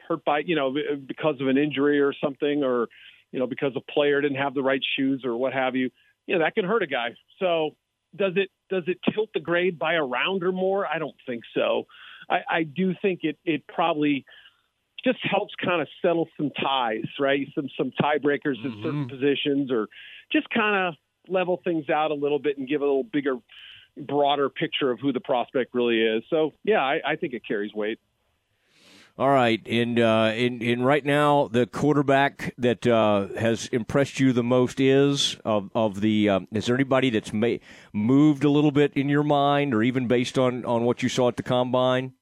hurt by, you know, because of an injury or something, or you know, because a player didn't have the right shoes or what have you, you know, that can hurt a guy. So does it does it tilt the grade by a round or more? I don't think so. I, I do think it it probably just helps kind of settle some ties, right? Some some tiebreakers in certain mm-hmm. positions, or just kind of level things out a little bit and give a little bigger, broader picture of who the prospect really is. So yeah, I, I think it carries weight. All right, and uh, and, and right now the quarterback that uh, has impressed you the most is of of the. Um, is there anybody that's ma- moved a little bit in your mind, or even based on on what you saw at the combine?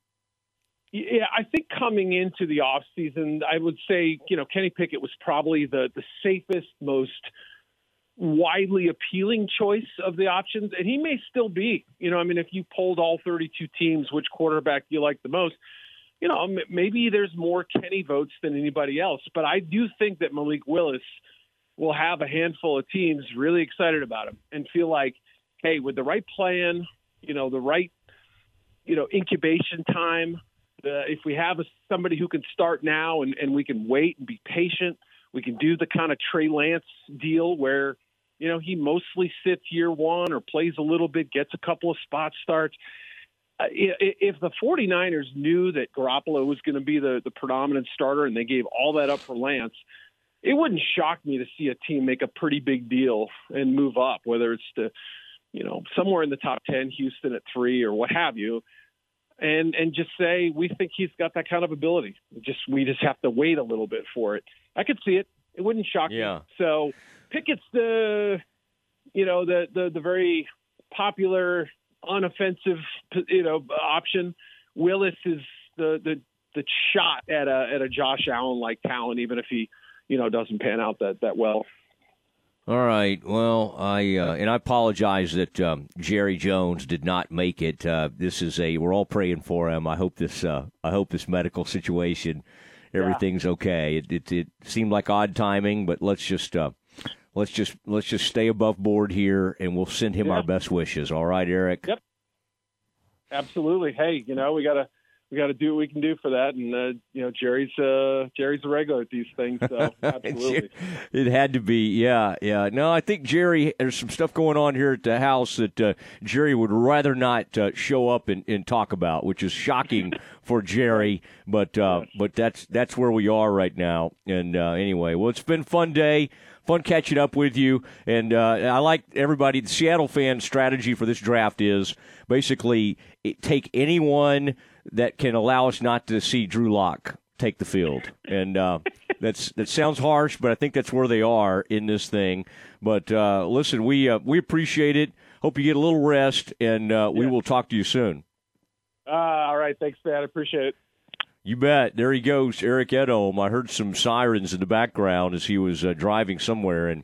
Yeah, I think coming into the off season, I would say you know Kenny Pickett was probably the the safest, most widely appealing choice of the options, and he may still be. You know, I mean, if you polled all 32 teams, which quarterback you like the most? You know, maybe there's more Kenny votes than anybody else, but I do think that Malik Willis will have a handful of teams really excited about him and feel like, hey, with the right plan, you know, the right, you know, incubation time, the, if we have a, somebody who can start now and, and we can wait and be patient, we can do the kind of Trey Lance deal where, you know, he mostly sits year one or plays a little bit, gets a couple of spot starts. If the 49ers knew that Garoppolo was going to be the, the predominant starter and they gave all that up for Lance, it wouldn't shock me to see a team make a pretty big deal and move up, whether it's to, you know, somewhere in the top 10, Houston at three or what have you, and and just say we think he's got that kind of ability. Just we just have to wait a little bit for it. I could see it. It wouldn't shock Yeah. me. So Pickett's the, you know, the the the very popular, unoffensive, you know, option. Willis is the the the shot at a at a Josh Allen like talent, even if he you know doesn't pan out that that well. All right. Well, I uh, and I apologize that um, Jerry Jones did not make it. Uh, this is a we're all praying for him. I hope this uh, I hope this medical situation everything's yeah. okay. It, it, it seemed like odd timing, but let's just uh, let's just let's just stay above board here, and we'll send him yeah. our best wishes. All right, Eric. Yep. Absolutely. Hey, you know we gotta we got to do what we can do for that. And uh, you know, Jerry's uh, Jerry's a regular at these things, so absolutely. it had to be, yeah, yeah. No, I think Jerry. There's some stuff going on here at the house that uh, Jerry would rather not uh, show up and, and, talk about, which is shocking for Jerry. But uh, but that's that's where we are right now. And uh, anyway, well, it's been fun day fun catching up with you. And uh, I like everybody. The Seattle fan strategy for this draft is basically take anyone that can allow us not to see Drew Lock take the field. And uh, that's that sounds harsh, but I think that's where they are in this thing. But uh, listen, we uh, we appreciate it. Hope you get a little rest, and uh, we yeah. will talk to you soon. Uh, all right, thanks, Pat. I appreciate it. You bet. There he goes, Eric Edholm. I heard some sirens in the background as he was uh, driving somewhere, and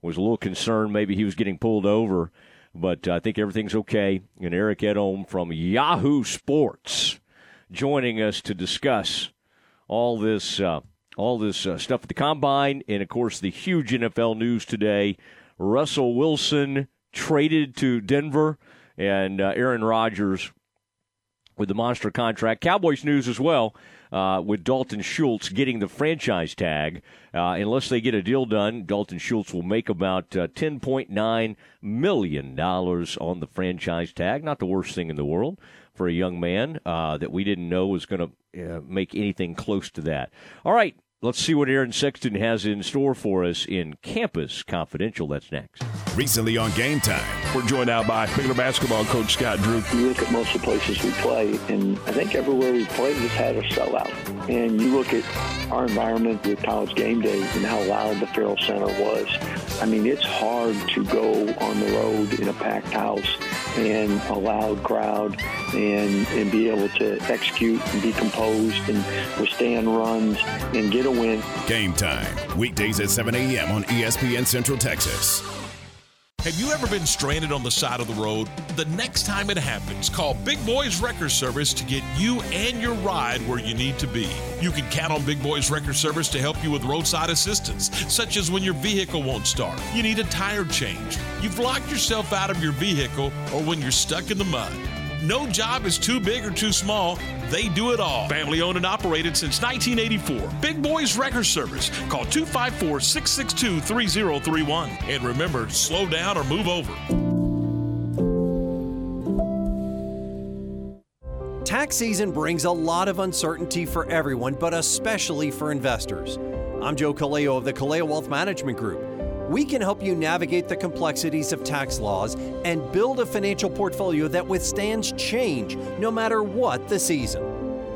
was a little concerned maybe he was getting pulled over. But I think everything's okay. And Eric Edholm from Yahoo Sports joining us to discuss all this, uh, all this uh, stuff at the combine, and of course the huge NFL news today. Russell Wilson traded to Denver, and uh, Aaron Rodgers with the monster contract. Cowboys news as well uh, with Dalton Schultz getting the franchise tag. Uh, unless they get a deal done, Dalton Schultz will make about uh, $10.9 million on the franchise tag. Not the worst thing in the world for a young man uh, that we didn't know was going to uh, make anything close to that. All right, Let's see what Aaron Sexton has in store for us in Campus Confidential. That's next. Recently on Game Time, we're joined now by Baylor basketball coach Scott Drew. You look at most of the places we play, and I think everywhere we played has had a sellout. And you look at our environment with college game day and how loud the Ferrell Center was. I mean, it's hard to go on the road in a packed house and a loud crowd and, and be able to execute and be composed and withstand runs and get a win. Game time, weekdays at 7 a.m. on ESPN Central Texas. Have you ever been stranded on the side of the road? The next time it happens, call Big Boys Wrecker Service to get you and your ride where you need to be. You can count on Big Boys Wrecker Service to help you with roadside assistance, such as when your vehicle won't start, you need a tire change, you've locked yourself out of your vehicle, or when you're stuck in the mud. No job is too big or too small. They do it all. Family owned and operated since 1984. Big Boys Wrecker Service. Call 254 662 3031. And remember, slow down or move over. Tax season brings a lot of uncertainty for everyone, but especially for investors. I'm Joe Kaleo of the Kaleo Wealth Management Group we can help you navigate the complexities of tax laws and build a financial portfolio that withstands change no matter what the season.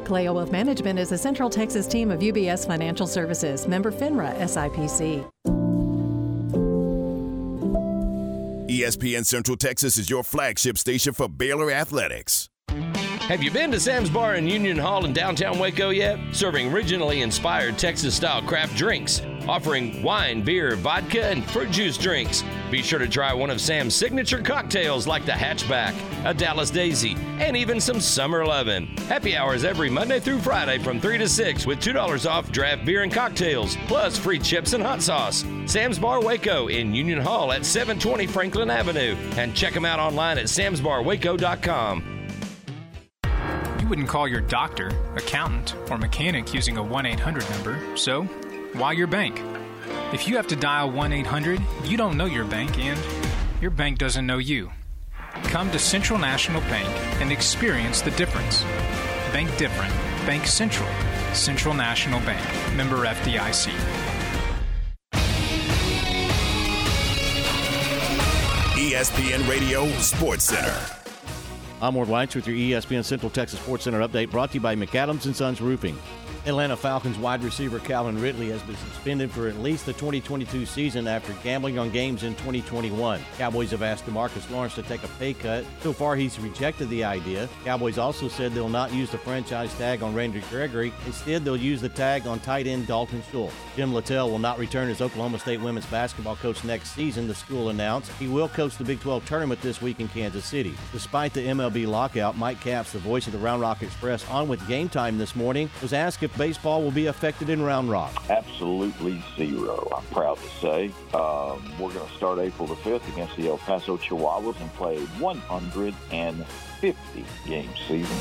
Kaleo Wealth Management is a Central Texas team of UBS Financial Services, member FINRA SIPC. ESPN Central Texas is your flagship station for Baylor Athletics. Have you been to Sam's Bar in Union Hall in downtown Waco yet? Serving regionally inspired Texas style craft drinks, offering wine, beer, vodka, and fruit juice drinks. Be sure to try one of Sam's signature cocktails like the Hatchback, a Dallas Daisy, and even some Summer Lovin'. Happy hours every Monday through Friday from 3 to 6 with $2 off draft beer and cocktails, plus free chips and hot sauce. Sam's Bar Waco in Union Hall at 720 Franklin Avenue. And check them out online at samsbarwaco.com. You wouldn't call your doctor, accountant, or mechanic using a 1 800 number, so why your bank? If you have to dial 1 800, you don't know your bank and your bank doesn't know you. Come to Central National Bank and experience the difference. Bank different. Bank Central. Central National Bank. Member FDIC. ESPN Radio Sports Center. I'm Ward Weitz with your ESPN Central Texas Sports Center update brought to you by McAdams and Sons Roofing. Atlanta Falcons wide receiver Calvin Ridley has been suspended for at least the 2022 season after gambling on games in 2021. Cowboys have asked Demarcus Lawrence to take a pay cut. So far, he's rejected the idea. Cowboys also said they'll not use the franchise tag on Randy Gregory. Instead, they'll use the tag on tight end Dalton Schultz. Jim Littell will not return as Oklahoma State women's basketball coach next season, the school announced. He will coach the Big 12 tournament this week in Kansas City. Despite the MLB lockout, Mike Capps, the voice of the Round Rock Express, on with game time this morning, was asked if baseball will be affected in Round Rock. Absolutely zero, I'm proud to say. Um, we're going to start April the 5th against the El Paso Chihuahuas and play 150 game season.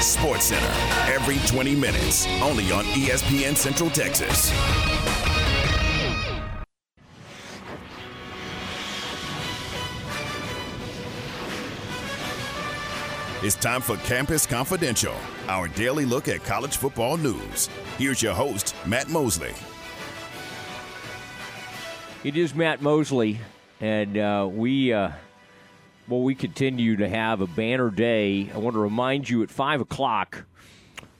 Sports Center, every 20 minutes, only on ESPN Central Texas. It's time for Campus Confidential, our daily look at college football news. Here's your host, Matt Mosley. It is Matt Mosley, and uh, we uh, well we continue to have a banner day. I want to remind you at five o'clock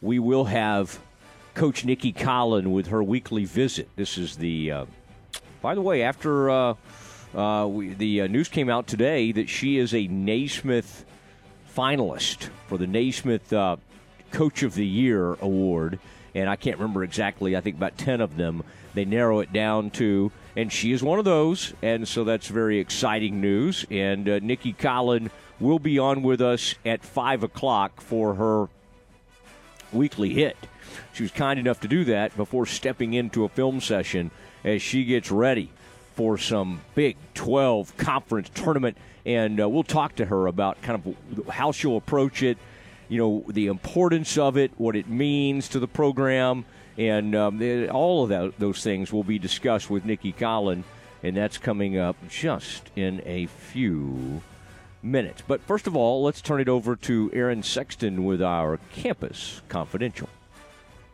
we will have Coach Nicki Collen with her weekly visit. This is the uh, by the way after uh, uh, we, the uh, news came out today that she is a Naismith finalist for the Naismith uh, Coach of the Year award, and I can't remember exactly. I think about ten of them. They narrow it down to, and she is one of those, and so that's very exciting news. And uh, Nicki Collen will be on with us at five o'clock for her weekly hit. She was kind enough to do that before stepping into a film session as she gets ready for some Big 12 conference tournament. And uh, we'll talk to her about kind of how she'll approach it, you know, the importance of it, what it means to the program, and um, all of that, those things will be discussed with Nicki Collen. And that's coming up just in a few minutes. But first of all, let's turn it over to Aaron Sexton with our Campus Confidential.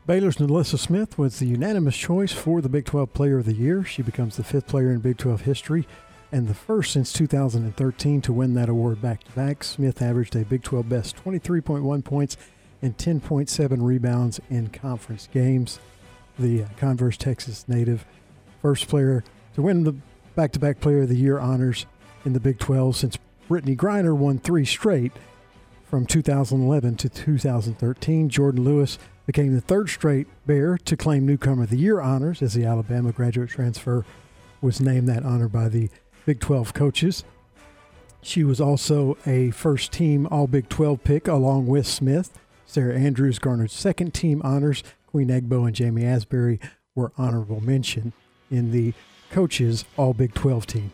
Baylor's NaLyssa Smith was the unanimous choice for the Big 12 Player of the Year. She becomes the fifth player in Big 12 history and the first since 2013 to win that award back to back. Smith averaged a Big 12 best 23.1 points and 10.7 rebounds in conference games. The uh, Converse, Texas native, first player to win the back to back Player of the Year honors in the Big 12 since Brittney Griner won three straight from 2011 to 2013. Jordan Lewis became the third straight Bear to claim Newcomer of the Year honors as the Alabama graduate transfer was named that honor by the Big 12 coaches. She was also a first team All Big 12 pick along with Smith. Sarah Andrews garnered second team honors. Queen Egbo and Ja'Mee Asberry were honorable mention in the coaches All Big 12 team.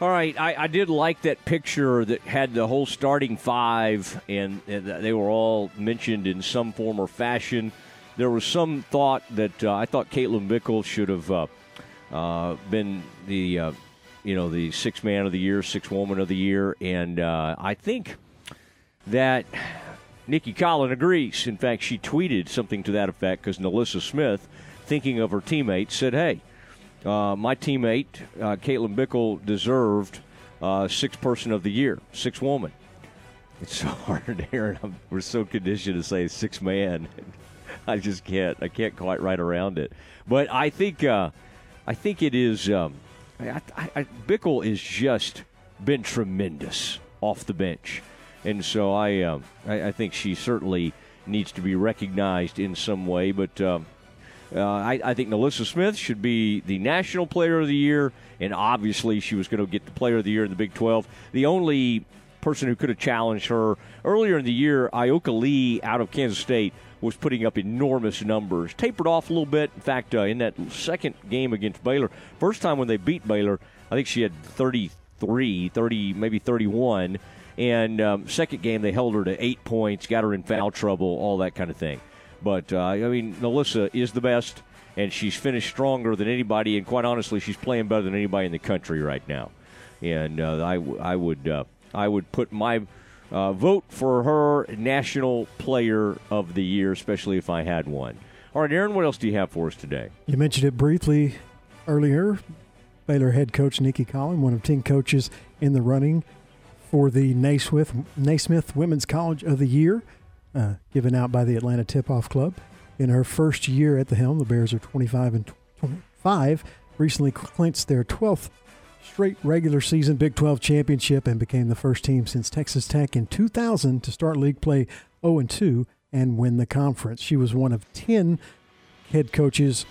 All right, I, I, did like that picture that had the whole starting five, and, and, they were all mentioned in some form or fashion. There was some thought that uh, I thought Caitlin Bickle should have uh, uh, been the uh, you know the six man of the year, six woman of the year, and uh, I think that Nicki Collen agrees. In fact, she tweeted something to that effect because NaLyssa Smith, thinking of her teammate, said, "Hey." Uh, my teammate, uh, Caitlin Bickle, deserved uh, six person of the year, six woman. It's so hard, Aaron. I'm, we're so conditioned to say six man. I just can't. I can't quite write around it. But I think, uh, I think it is. Um, I, I, I, Bickle is just been tremendous off the bench, and so I, um, I, think she certainly needs to be recognized in some way. But um, uh, I, I, think Melissa Smith should be the National Player of the Year, and obviously she was going to get the Player of the Year in the Big 12. The only person who could have challenged her earlier in the year, Ayoka Lee out of Kansas State, was putting up enormous numbers. Tapered off a little bit. In fact, uh, in that second game against Baylor, first time when they beat Baylor, I think she had 33, 30, maybe 31. And um, second game, they held her to eight points, got her in foul trouble, all that kind of thing. But uh, I mean, Melissa is the best, and she's finished stronger than anybody. And quite honestly, she's playing better than anybody in the country right now. And uh, I, I would, uh, I would put my uh, vote for her National Player of the Year, especially if I had one. All right, Aaron, what else do you have for us today? You mentioned it briefly earlier. Baylor head coach Nicki Collen, one of 10 coaches in the running for the Naismith, Naismith Women's College of the Year. uh, given out by the Atlanta Tip Off Club. In her first year at the helm, the Bears are 25 and 25. Recently clinched their 12th straight regular season Big 12 championship and became the first team since Texas Tech in 2000 to start league play 0 and 2 and win the conference. She was one of 10 head coaches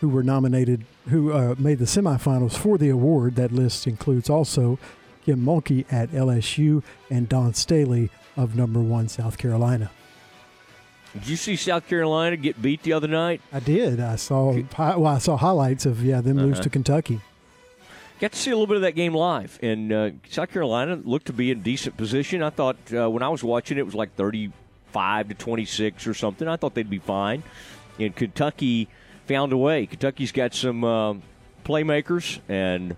who were nominated, who uh, made the semifinals for the award. That list includes also Kim Mulkey at LSU and Dawn Staley of number one South Carolina. Did you see South Carolina get beat the other night? I did. I saw. Well, I saw highlights of yeah them lose Uh-huh. to Kentucky. Got to see a little bit of that game live, and uh, South Carolina looked to be in decent position. I thought uh, when I was watching it, was like thirty-five to twenty-six or something. I thought they'd be fine, and Kentucky found a way. Kentucky's got some uh, playmakers, and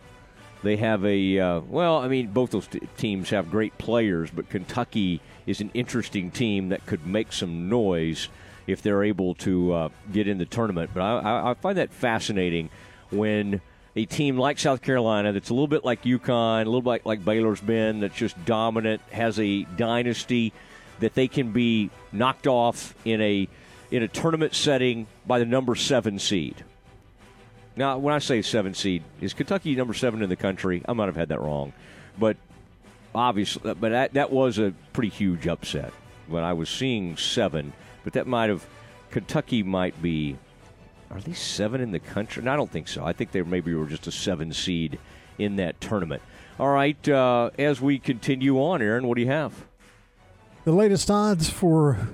they have a uh, well. I mean, both those t- teams have great players, but Kentucky is an interesting team that could make some noise if they're able to uh, get in the tournament. But I, I find that fascinating when a team like South Carolina, that's a little bit like UConn, a little bit like, Baylor's been, that's just dominant, has a dynasty, that they can be knocked off in a in a tournament setting by the number seven seed. Now, when I say seven seed, is Kentucky number seven in the country? I might have had that wrong, but obviously, uh, but that, that was a pretty huge upset when I was seeing seven. But that might have Kentucky might be. Are they seven in the country? No, I don't think so. I think they maybe were just a seven seed in that tournament. All right, uh, as we continue on, Aaron, what do you have? The latest odds for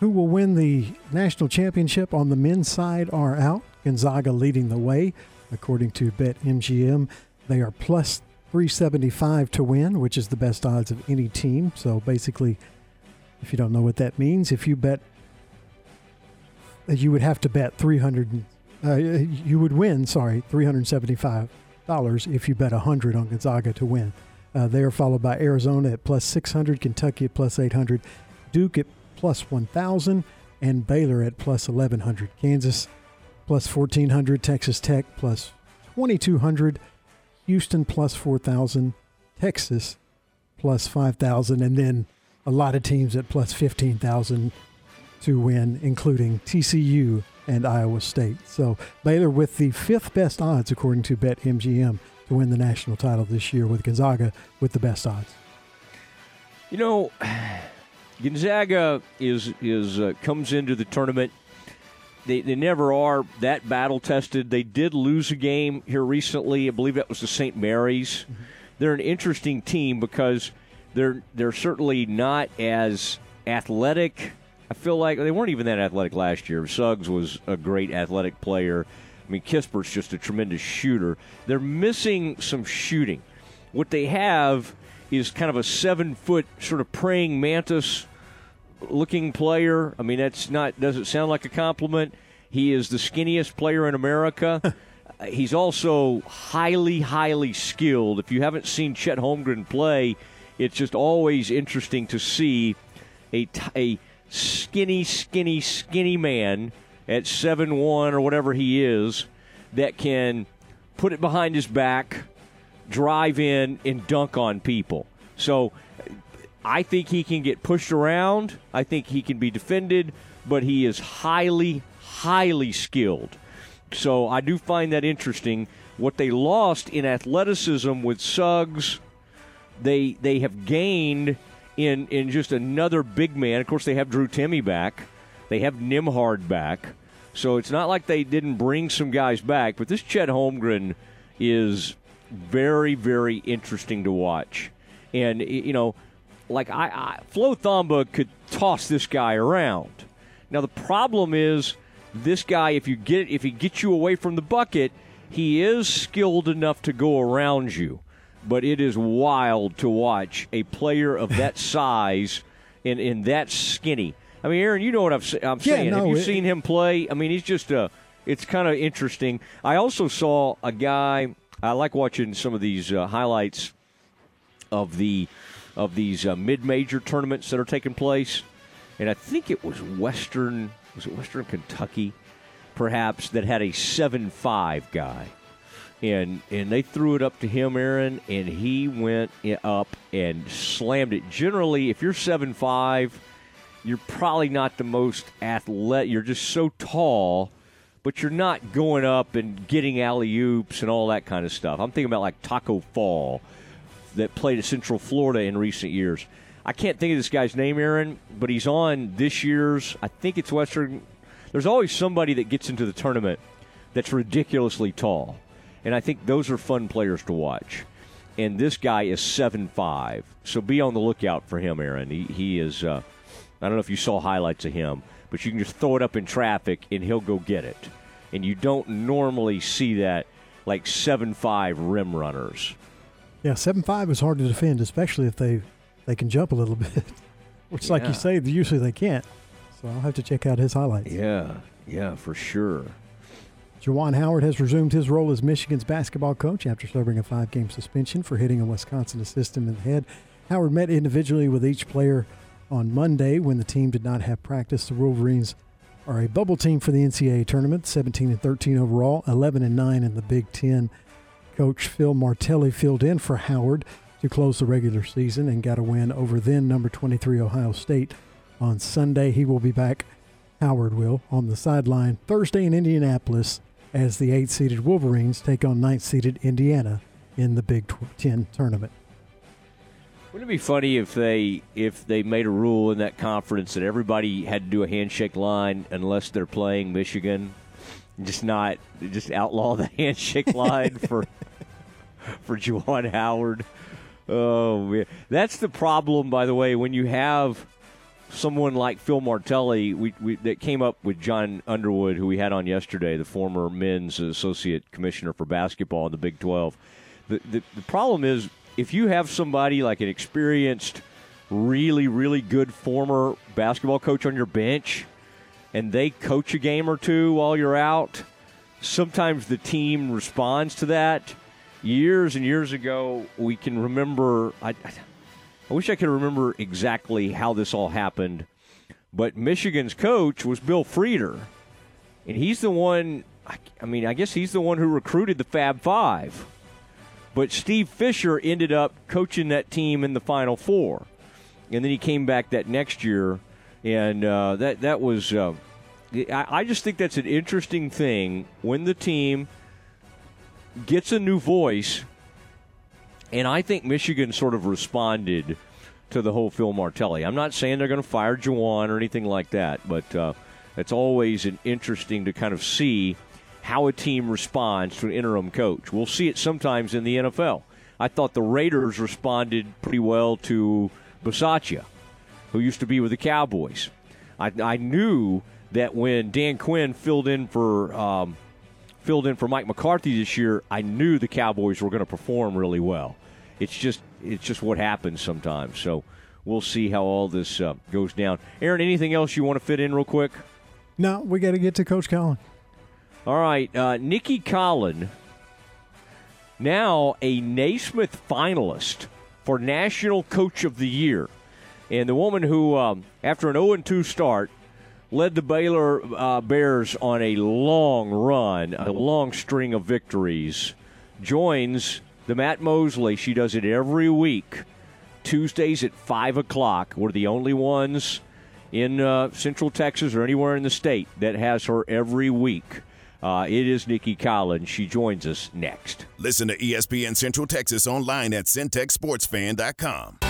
who will win the national championship on the men's side are out. Gonzaga leading the way, according to BetMGM. They are plus 375 to win, which is the best odds of any team. So basically, if you don't know what that means, if you bet, you would have to bet 300. Uh, you would win, sorry, 375 dollars if you bet 100 on Gonzaga to win. Uh, they are followed by Arizona at plus 600, Kentucky at plus 800, Duke at plus 1,000, and Baylor at plus 1,100. Kansas plus 1,400, Texas Tech plus 2,200, Houston plus 4,000, Texas plus 5,000, and then a lot of teams at plus 15,000 to win, including TCU and Iowa State. So Baylor with the fifth best odds, according to BetMGM, to win the national title this year, with Gonzaga with the best odds. You know, Gonzaga is is uh, comes into the tournament. They, they never are that battle tested. They did lose a game here recently. I believe that was the St. Mary's. They're an interesting team because they're they're certainly not as athletic. I feel like they weren't even that athletic last year. Suggs was a great athletic player. I mean, Kispert's just a tremendous shooter. They're missing some shooting. What they have is kind of a seven foot sort of praying mantis looking player. I mean, that's not doesn't sound like a compliment. He is the skinniest player in America. He's also highly, highly skilled. If you haven't seen Chet Holmgren play, it's just always interesting to see a, a skinny, skinny, skinny man at seven one or whatever he is that can put it behind his back, drive in, and dunk on people. So I think he can get pushed around. I think he can be defended, but he is highly, highly skilled. So I do find that interesting. What they lost in athleticism with Suggs, they they have gained in in just another big man. Of course, they have Drew Timme back. They have Nembhard back. So it's not like they didn't bring some guys back, but this Chet Holmgren is very, very interesting to watch. And, you know, like I, I Flo Thamba could toss this guy around. Now the problem is this guy, if you get if he gets you away from the bucket, he is skilled enough to go around you. But it is wild to watch a player of that size and, and that skinny. I mean, Aaron, you know what I'm, I'm Yeah, saying. no, Have you it- seen him play? I mean, he's just a. It's kind of interesting. I also saw a guy. I like watching some of these uh, highlights of the of these uh, mid-major tournaments that are taking place, and I think it was Western. Was it Western Kentucky? Perhaps that had a seven-five guy, and and they threw it up to him, Aaron, and he went up and slammed it. Generally, if you're seven five, you're probably not the most athletic. You're just so tall, but you're not going up and getting alley oops and all that kind of stuff. I'm thinking about like Taco Fall that played at Central Florida in recent years. I can't think of this guy's name, Aaron, but he's on this year's. I think it's Western. There's always somebody that gets into the tournament that's ridiculously tall and I think those are fun players to watch. And this guy is seven five, so be on the lookout for him, Aaron. He, he is. Uh, I don't know if you saw highlights of him, but you can just throw it up in traffic and he'll go get it. And you don't normally see that like seven five rim runners. Yeah, seven five is hard to defend, especially if they they can jump a little bit, which, yeah. like you say, usually they can't. So I'll have to check out his highlights. Yeah, yeah, for sure. Juwan Howard has resumed his role as Michigan's basketball coach after serving a five game suspension for hitting a Wisconsin assistant in the head. Howard met individually with each player on Monday when the team did not have practice. The Wolverines are a bubble team for the NCAA tournament, 17 and 13 overall, 11 and 9 in the Big Ten. Coach Phil Martelli filled in for Howard to close the regular season and got a win over then number 23 Ohio State on Sunday. He will be back, Howard will, on the sideline Thursday in Indianapolis as the eight seeded Wolverines take on ninth seeded Indiana in the Big Ten tournament. Wouldn't it be funny if they if they made a rule in that conference that everybody had to do a handshake line unless they're playing Michigan? Just not just outlaw the handshake line for for Juwan Howard. Oh man, that's the problem. By the way, when you have someone like Phil Martelli we, we, that came up with John Underwood, who we had on yesterday, the former men's associate commissioner for basketball in the Big 12. The, the, the problem is if you have somebody like an experienced, really, really good former basketball coach on your bench and they coach a game or two while you're out, sometimes the team responds to that. Years and years ago, we can remember. I, I wish I could remember exactly how this all happened, but Michigan's coach was Bill Frieder, and he's the one. I mean, I guess he's the one who recruited the Fab Five, but Steve Fisher ended up coaching that team in the Final Four, and then he came back that next year, and uh, that that was. Uh, I, I just think that's an interesting thing when the team gets a new voice and I think Michigan sort of responded to the whole Phil Martelli. I'm not saying they're going to fire Juwan or anything like that, but uh, it's always an interesting to kind of see how a team responds to an interim coach. We'll see it sometimes in the NFL. I thought the Raiders responded pretty well to Bisaccia, who used to be with the Cowboys. I, I knew that when Dan Quinn filled in for um, filled in for Mike McCarthy this year, I knew the Cowboys were going to perform really well. It's just it's just what happens sometimes. So we'll see how all this uh, goes down. Aaron, anything else you want to fit in real quick? No, we got to get to Coach Collen. All right, uh, Nicki Collen, now a Naismith finalist for National Coach of the Year, and the woman who, um, after an 0 2 start, led the Baylor uh, Bears on a long run, a long string of victories, joins the Matt Mosley. She does it every week. Tuesdays at 5 o'clock. We're the only ones in uh, Central Texas or anywhere in the state that has her every week. Uh, it is Nikki Collins. She joins us next. Listen to ESPN Central Texas online at centexsportsfan.com.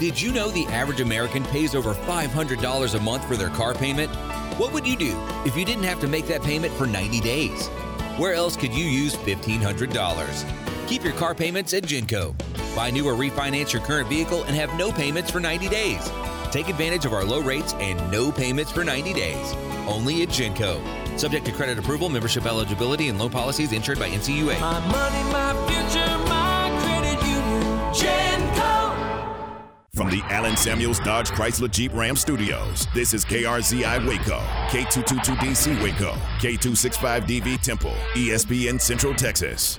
Did you know the average American pays over $500 a month for their car payment? What would you do if you didn't have to make that payment for 90 days? Where else could you use $1,500? Keep your car payments at Genco. Buy new or refinance your current vehicle and have no payments for 90 days. Take advantage of our low rates and no payments for 90 days. Only at Genco. Subject to credit approval, membership eligibility, and loan policies insured by NCUA. My money, my future, my From the Allen Samuels Dodge Chrysler Jeep Ram Studios, this is KRZI Waco, K222DC Waco, K265DV Temple, ESPN Central Texas.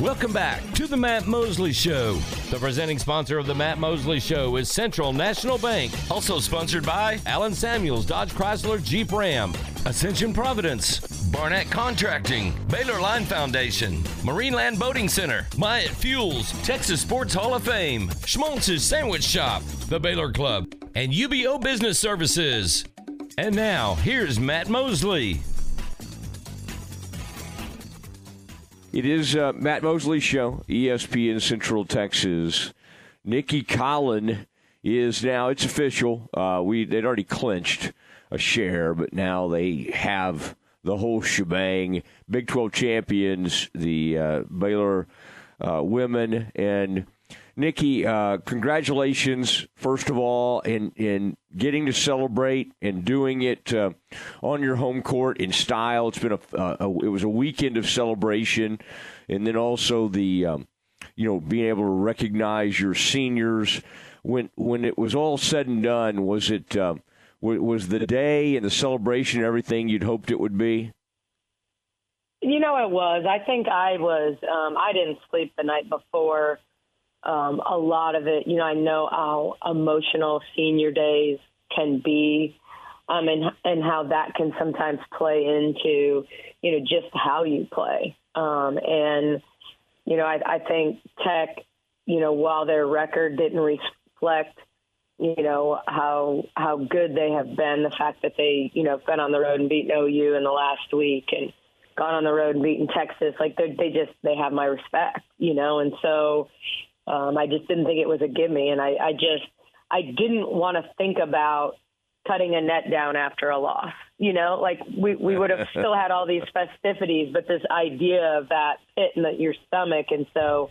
Welcome back to the Matt Mosley Show. The presenting sponsor of the Matt Mosley Show is Central National Bank. Also sponsored by Allen Samuels, Dodge Chrysler Jeep Ram, Ascension Providence, Barnett Contracting, Baylor Line Foundation, Marineland Boating Center, Myatt Fuels, Texas Sports Hall of Fame, Schmaltz's Sandwich Shop, the Baylor Club, and UBO Business Services. And now, here's Matt Mosley. It is uh, Matt Mosley Show, ESPN Central Texas. Nicki Collen is now, it's official. Uh, we They'd already clinched a share, but now they have the whole shebang. Big 12 champions, the uh, Baylor uh, women. And Nicki, uh, congratulations, first of all, in, in getting to celebrate and doing it uh, on your home court in style. It's been a, a, it was a weekend of celebration, and then also the um, you know being able to recognize your seniors when when it was all said and done. Was it uh, was the day and the celebration everything you'd hoped it would be? You know, it was. I think I was. Um, I didn't sleep the night before um, a lot of it, you know, I know how emotional senior days can be, um, and and how that can sometimes play into, you know, just how you play. Um, and you know, I, I think Tech, you know, while their record didn't reflect, you know, how how good they have been, the fact that they, you know, have been on the road and beaten OU in the last week and gone on the road and beaten Texas, like they they just they have my respect, you know, and so um, I just didn't think it was a gimme, and I, I just I didn't want to think about cutting a net down after a loss. You know, like we we would have still had all these festivities, but this idea of that pit in the, your stomach, and so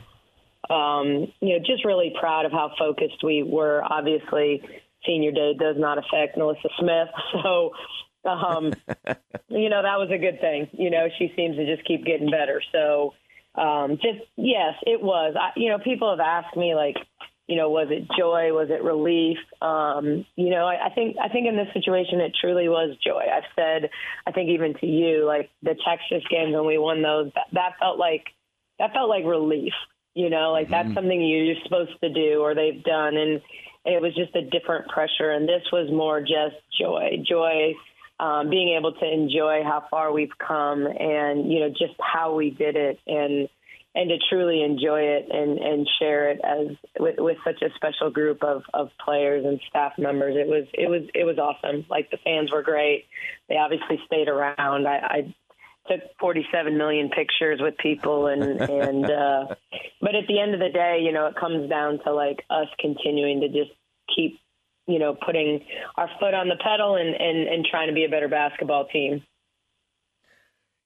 um, you know, just really proud of how focused we were. Obviously, senior day does not affect NaLyssa Smith, so um, you know that was a good thing. You know, she seems to just keep getting better. So um, just yes, it was. I, you know, people have asked me like, you know, was it joy? Was it relief? Um, you know, I, I think I think in this situation it truly was joy. I've said, I think even to you, like the Texas games when we won those, that, that felt like that felt like relief. You know, like that's mm-hmm. something you're supposed to do or they've done, and it was just a different pressure. And this was more just joy, joy um, being able to enjoy how far we've come and you know just how we did it and and to truly enjoy it and and share it as with, with such a special group of of players and staff members. It was it was it was awesome. Like the fans were great. They obviously stayed around. I, I took 47 million pictures with people and and uh but at the end of the day you know it comes down to like us continuing to just keep you know, putting our foot on the pedal and, and, and trying to be a better basketball team.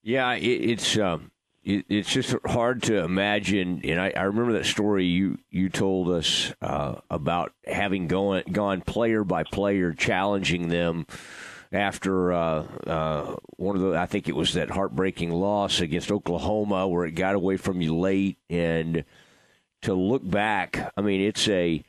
Yeah, it, it's um, it, it's just hard to imagine. And I, I, remember that story you you told us uh, about having gone gone player by player, challenging them after uh, uh, one of the. I think it was that heartbreaking loss against Oklahoma, where it got away from you late, and to look back, I mean, it's a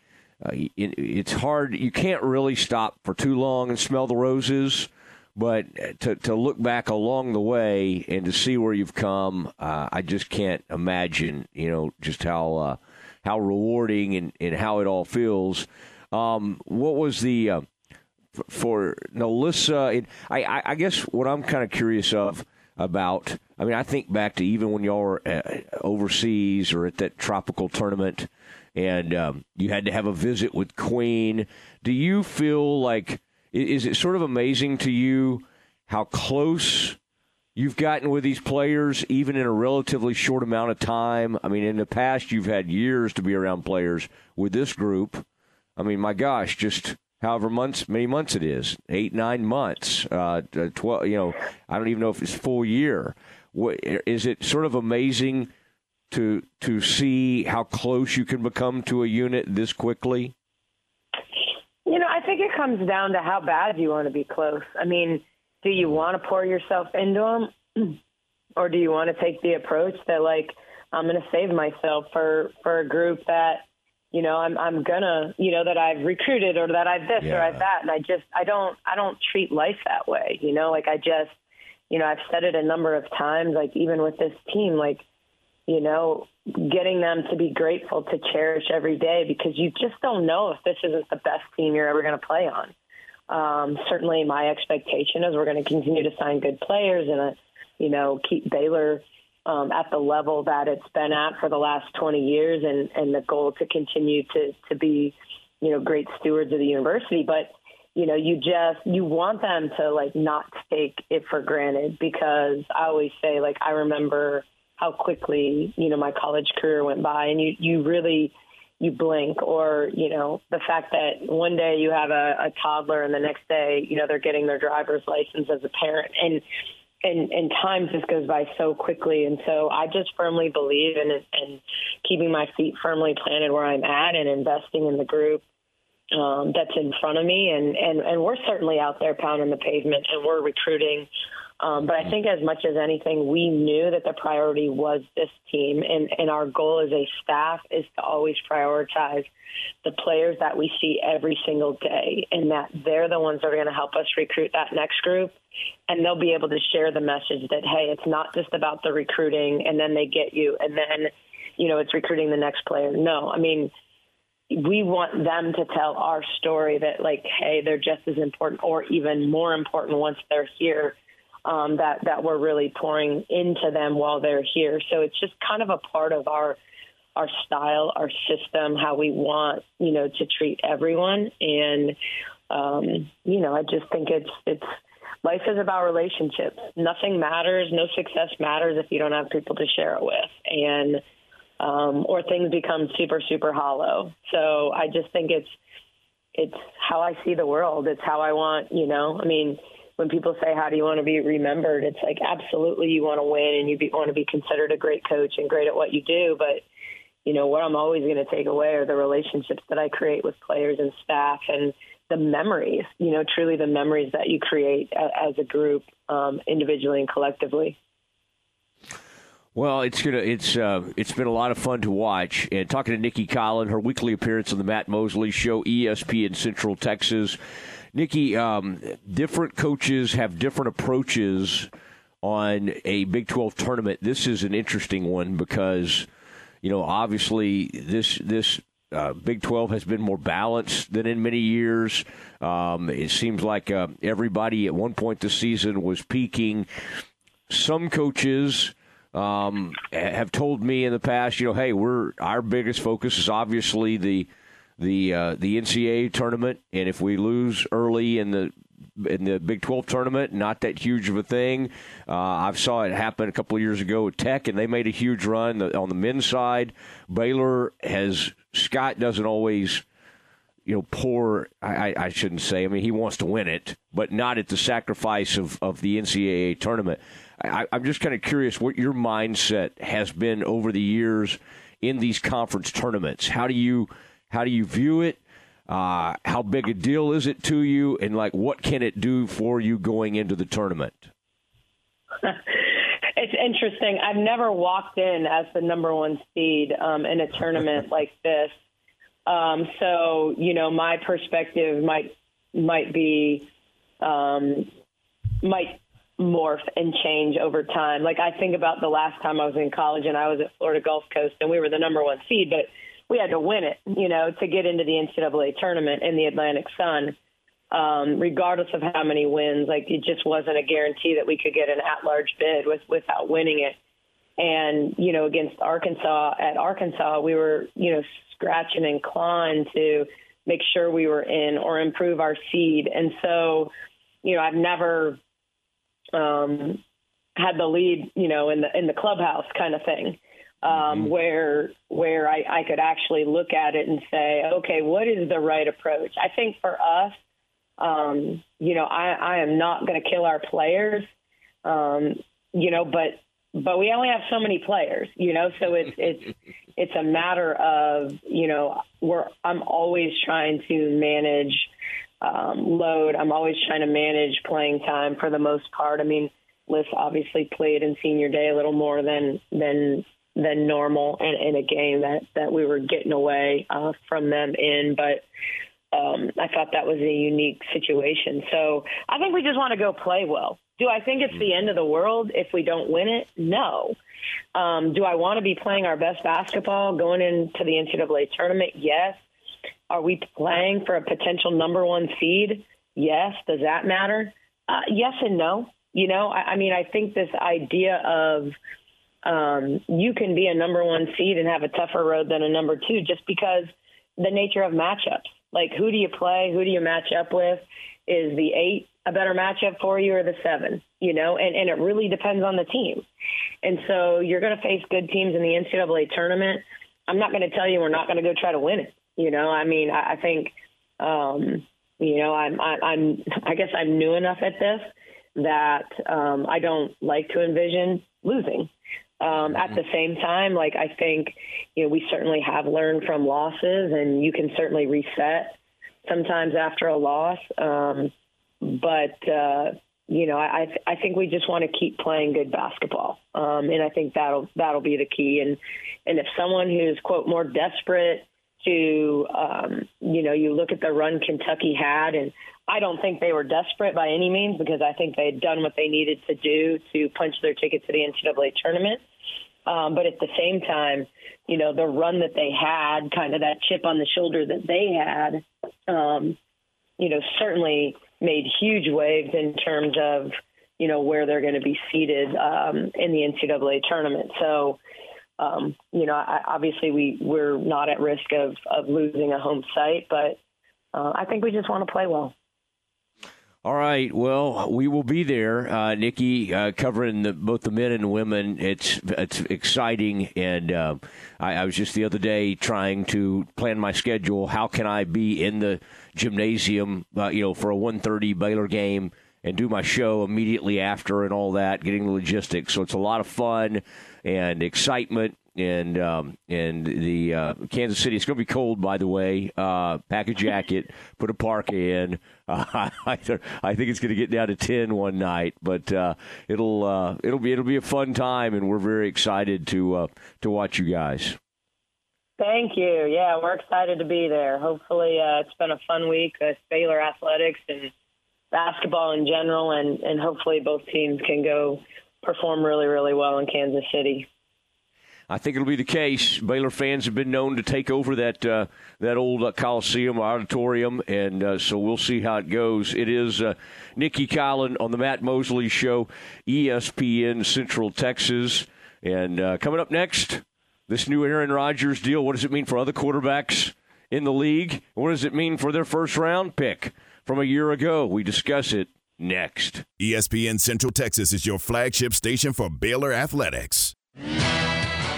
uh, it, it's hard. You can't really stop for too long and smell the roses, but to to look back along the way and to see where you've come, uh, I just can't imagine. You know just how uh, how rewarding and, and how it all feels. Um, what was the uh, for NaLyssa? I, I, I guess what I'm kind of curious of about. I mean, I think back to even when y'all were uh, overseas or at that tropical tournament, and um, you had to have a visit with Queen. Do you feel like is it sort of amazing to you how close you've gotten with these players, even in a relatively short amount of time? I mean, in the past, you've had years to be around players. With this group, I mean, my gosh, just however months, many months it is, eight, nine months, uh, twelve. You know, I don't even know if it's full year. What, is it sort of amazing to to see how close you can become to a unit this quickly? You know, I think it comes down to how bad you want to be close. I mean, do you want to pour yourself into them, or do you want to take the approach that like I'm going to save myself for for a group that you know I'm I'm gonna you know that I've recruited or that I've this yeah. or I've that, and I just I don't I don't treat life that way. You know, like I just you know I've said it a number of times. Like even with this team, like you know, getting them to be grateful to cherish every day because you just don't know if this isn't the best team you're ever going to play on. Um, certainly, my expectation is we're going to continue to sign good players and, uh, you know, keep Baylor um, at the level that it's been at for the last 20 years, and and the goal to continue to to be, you know, great stewards of the university. But you know, you just you want them to like not take it for granted because I always say like I remember how quickly you know my college career went by, and you you really you blink, or you know the fact that one day you have a, a toddler and the next day you know they're getting their driver's license as a parent, and and and time just goes by so quickly, and so I just firmly believe in in keeping my feet firmly planted where I'm at and investing in the group um, that's in front of me, and and and we're certainly out there pounding the pavement, and we're recruiting um, but I think as much as anything, we knew that the priority was this team, and, and our goal as a staff is to always prioritize the players that we see every single day, and that they're the ones that are going to help us recruit that next group, and they'll be able to share the message that hey, it's not just about the recruiting, and then they get you, and then you know it's recruiting the next player. No, I mean we want them to tell our story that like hey they're just as important or even more important once they're here um, that that we're really pouring into them while they're here. So it's just kind of a part of our our style, our system, how we want you know to treat everyone, and um, you know I just think it's it's life is about relationships. Nothing matters, no success matters if you don't have people to share it with, and um, or things become super super hollow. So I just think it's it's how I see the world. It's how I want you know. I mean when people say, "How do you want to be remembered?" It's like absolutely you want to win and you be, want to be considered a great coach and great at what you do. But you know what I'm always going to take away are the relationships that I create with players and staff and the memories. You know, truly the memories that you create as a group, um, individually and collectively. Well, it's gonna it's uh, it's been a lot of fun to watch. And talking to Nicki Collen, her weekly appearance on the Matt Mosley Show, ESPN Central Texas. Nicki, um, different coaches have different approaches on a Big 12 tournament. This is an interesting one because, you know, obviously this this uh, Big 12 has been more balanced than in many years. Um, it seems like uh, everybody at one point this season was peaking. Some coaches um, have told me in the past, you know, hey, we're our biggest focus is obviously the the uh, the NCAA tournament, and if we lose early in the in the Big 12 tournament, not that huge of a thing. Uh, I saw it happen a couple of years ago with Tech, and they made a huge run on the men's side. Baylor has Scott doesn't always, you know, pour. I, I shouldn't say. I mean, he wants to win it, but not at the sacrifice of of the NCAA tournament. I, I'm just kind of curious what your mindset has been over the years in these conference tournaments. How do you how do you view it? Uh, how big a deal is it to you? And like, what can it do for you going into the tournament? it's interesting. I've never walked in as the number one seed um, in a tournament like this. Um, so, you know, my perspective might might be um, might morph and change over time. Like I think about the last time I was in college and I was at Florida Gulf Coast and we were the number one seed, but we had to win it, you know, to get into the NCAA tournament in the Atlantic Sun. Um, regardless of how many wins, like it just wasn't a guarantee that we could get an at-large bid with, without winning it. And you know, against Arkansas at Arkansas, we were you know scratching and clawing to make sure we were in or improve our seed. And so, you know, I've never um, had the lead, you know, in the in the clubhouse kind of thing um, mm-hmm. where where I, I could actually look at it and say, okay, what is the right approach? I think for us, um, you know, I, I am not going to kill our players, um, you know, but but we only have so many players, you know, so it's it's it's a matter of you know we're I'm always trying to manage um, load. I'm always trying to manage playing time for the most part. I mean, Liz obviously played in senior day a little more than than than normal in, in a game that that we were getting away uh, from them in, but. Um, I thought that was a unique situation. So I think we just want to go play well. Do I think it's the end of the world if we don't win it? No. Um, do I want to be playing our best basketball going into the NCAA tournament? Yes. Are we playing for a potential number one seed? Yes. Does that matter? Uh, yes and no. You know, I, I mean, I think this idea of um, you can be a number one seed and have a tougher road than a number two just because the nature of matchups. Like, who do you play? Who do you match up with? Is the eight a better matchup for you or the seven? You know, and, and it really depends on the team. And so you're going to face good teams in the NCAA tournament. I'm not going to tell you we're not going to go try to win it. You know, I mean, I, I think, um, you know, I'm, I, I'm, I guess I'm new enough at this that um, I don't like to envision losing. Um, at the same time, like I think, you know, we certainly have learned from losses, and you can certainly reset sometimes after a loss. Um, but uh, you know, I I think we just want to keep playing good basketball, um, and I think that'll that'll be the key. And and if someone who's quote more desperate to, um, you know, you look at the run Kentucky had, and I don't think they were desperate by any means because I think they had done what they needed to do to punch their ticket to the NCAA tournament. Um, but at the same time, you know, the run that they had, kind of that chip on the shoulder that they had, um, you know, certainly made huge waves in terms of, you know, where they're going to be seated um, in the NCAA tournament. So, um, you know, I, obviously we we're not at risk of of losing a home site, but uh, I think we just want to play well. All right. Well, we will be there, uh, Nicki, uh, covering the, both the men and the women. It's it's exciting, and uh, I, I, was just the other day trying to plan my schedule. How can I be in the gymnasium, uh, you know, for a 1:30 Baylor game and do my show immediately after and all that, getting the logistics. So it's a lot of fun and excitement and um, and the uh, Kansas City. It's going to be cold, by the way. Uh, pack a jacket, put a parka in. Uh, I, think it's going to get down to ten one night, but uh, it'll uh, it'll be it'll be a fun time, and we're very excited to uh, to watch you guys. Thank you. Yeah, we're excited to be there. Hopefully, it's been a fun week with Baylor athletics and basketball in general, and and hopefully both teams can go perform really really well in Kansas City. I think it'll be the case. Baylor fans have been known to take over that uh, that old uh, Coliseum auditorium, and uh, so we'll see how it goes. It is uh, Nicki Collen on the Matt Mosley Show, ESPN Central Texas, and uh, coming up next, this new Aaron Rodgers deal. What does it mean for other quarterbacks in the league? What does it mean for their first round pick from a year ago? We discuss it next. ESPN Central Texas is your flagship station for Baylor athletics.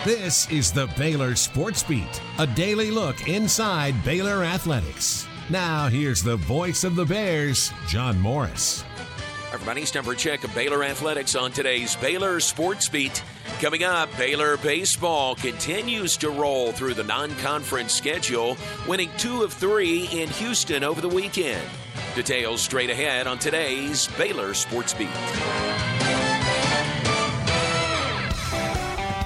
This is the Baylor Sports Beat, a daily look inside Baylor athletics. Now, here's the voice of the Bears, John Morris. Everybody, it's time check of Baylor athletics on today's Baylor Sports Beat. Coming up, Baylor baseball continues to roll through the non conference schedule, winning two of three in Houston over the weekend. Details straight ahead on today's Baylor Sports Beat.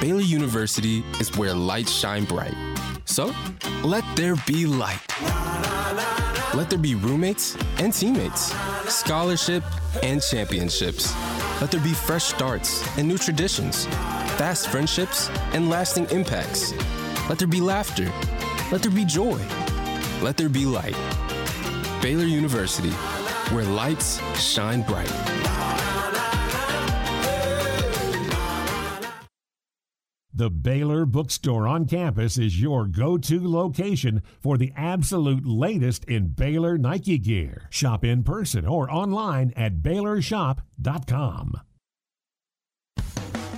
Baylor University is where lights shine bright. So, let there be light. Let there be roommates and teammates, scholarship and championships. Let there be fresh starts and new traditions, fast friendships and lasting impacts. Let there be laughter. Let there be joy. Let there be light. Baylor University, where lights shine bright. The Baylor Bookstore on campus is your go to location for the absolute latest in Baylor Nike gear. Shop in person or online at BaylorShop.com.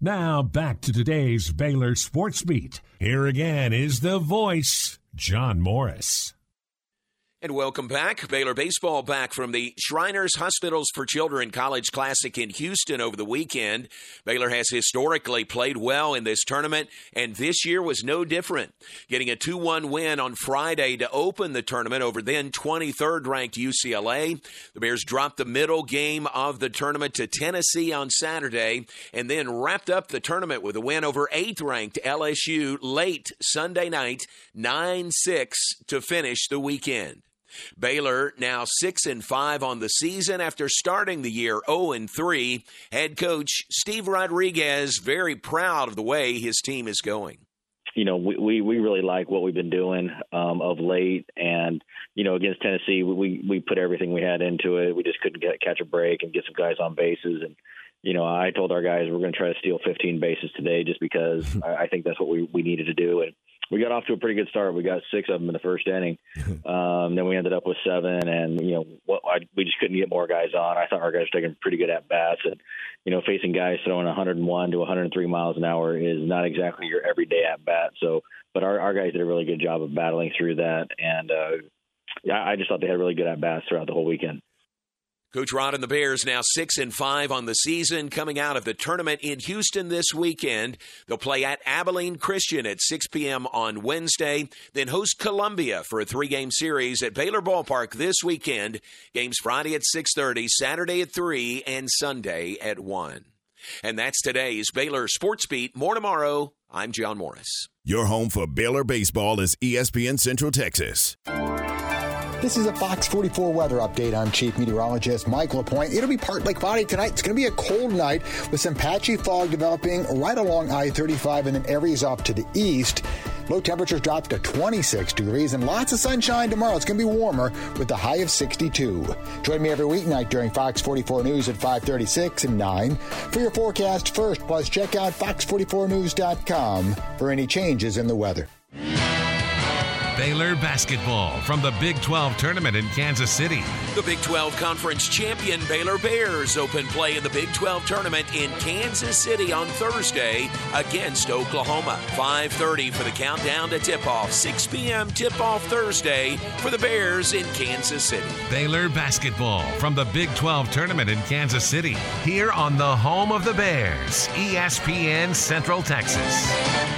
Now back to today's Baylor Sports Beat. Here again is the voice, John Morris. And welcome back. Baylor baseball back from the Shriners Hospitals for Children College Classic in Houston over the weekend. Baylor has historically played well in this tournament, and this year was no different. Getting a 2 1 win on Friday to open the tournament over then 23rd ranked UCLA. The Bears dropped the middle game of the tournament to Tennessee on Saturday, and then wrapped up the tournament with a win over 8th ranked LSU late Sunday night, 9 6 to finish the weekend. Baylor now 6 and 5 on the season after starting the year 0 and 3. Head coach Steve Rodriguez very proud of the way his team is going. You know, we we, we really like what we've been doing um, of late, and you know, against Tennessee, we we put everything we had into it. We just couldn't get catch a break and get some guys on bases, and you know, I told our guys we're going to try to steal 15 bases today, just because I, I think that's what we we needed to do, and we got off to a pretty good start. We got six of them in the first inning. Um, then we ended up with seven, and you know what? I, we just couldn't get more guys on. I thought our guys were taking pretty good at bats, and you know facing guys throwing 101 to 103 miles an hour is not exactly your everyday at bat. So, but our, our guys did a really good job of battling through that, and uh, yeah, I just thought they had really good at bats throughout the whole weekend. Coach Rod and the Bears now 6 and 5 on the season coming out of the tournament in Houston this weekend. They'll play at Abilene Christian at 6 p.m. on Wednesday, then host Columbia for a three-game series at Baylor Ballpark this weekend. Games Friday at 6:30, Saturday at 3, and Sunday at 1. And that's today's Baylor Sports Beat. More tomorrow. I'm John Morris. Your home for Baylor baseball is ESPN Central Texas. This is a Fox 44 weather update. I'm Chief Meteorologist Mike LaPointe. It'll be partly cloudy tonight. It's going to be a cold night with some patchy fog developing right along I 35 and then areas up to the east. Low temperatures drop to 26 degrees and lots of sunshine tomorrow. It's going to be warmer with a high of 62. Join me every weeknight during Fox 44 News at 536 and 9 for your forecast first. Plus, check out fox44news.com for any changes in the weather. Baylor basketball from the Big 12 tournament in Kansas City. The Big 12 Conference champion Baylor Bears open play in the Big 12 tournament in Kansas City on Thursday against Oklahoma. 5:30 for the countdown to tip-off. 6 p.m. tip-off Thursday for the Bears in Kansas City. Baylor basketball from the Big 12 tournament in Kansas City. Here on the home of the Bears, ESPN Central Texas.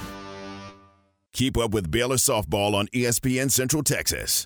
Keep up with Baylor softball on ESPN Central Texas.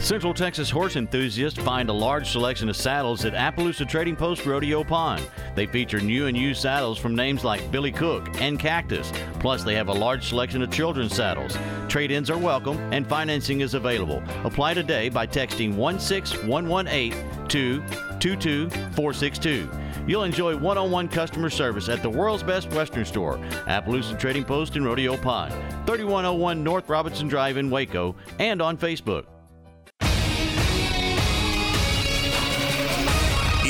Central Texas horse enthusiasts find a large selection of saddles at Appaloosa Trading Post Rodeo Pond. They feature new and used saddles from names like Billy Cook and Cactus. Plus, they have a large selection of children's saddles. Trade ins are welcome and financing is available. Apply today by texting 16118 to 22462. You'll enjoy one on one customer service at the world's best Western store, Appaloosa Trading Post in Rodeo Pond, 3101 North Robinson Drive in Waco, and on Facebook.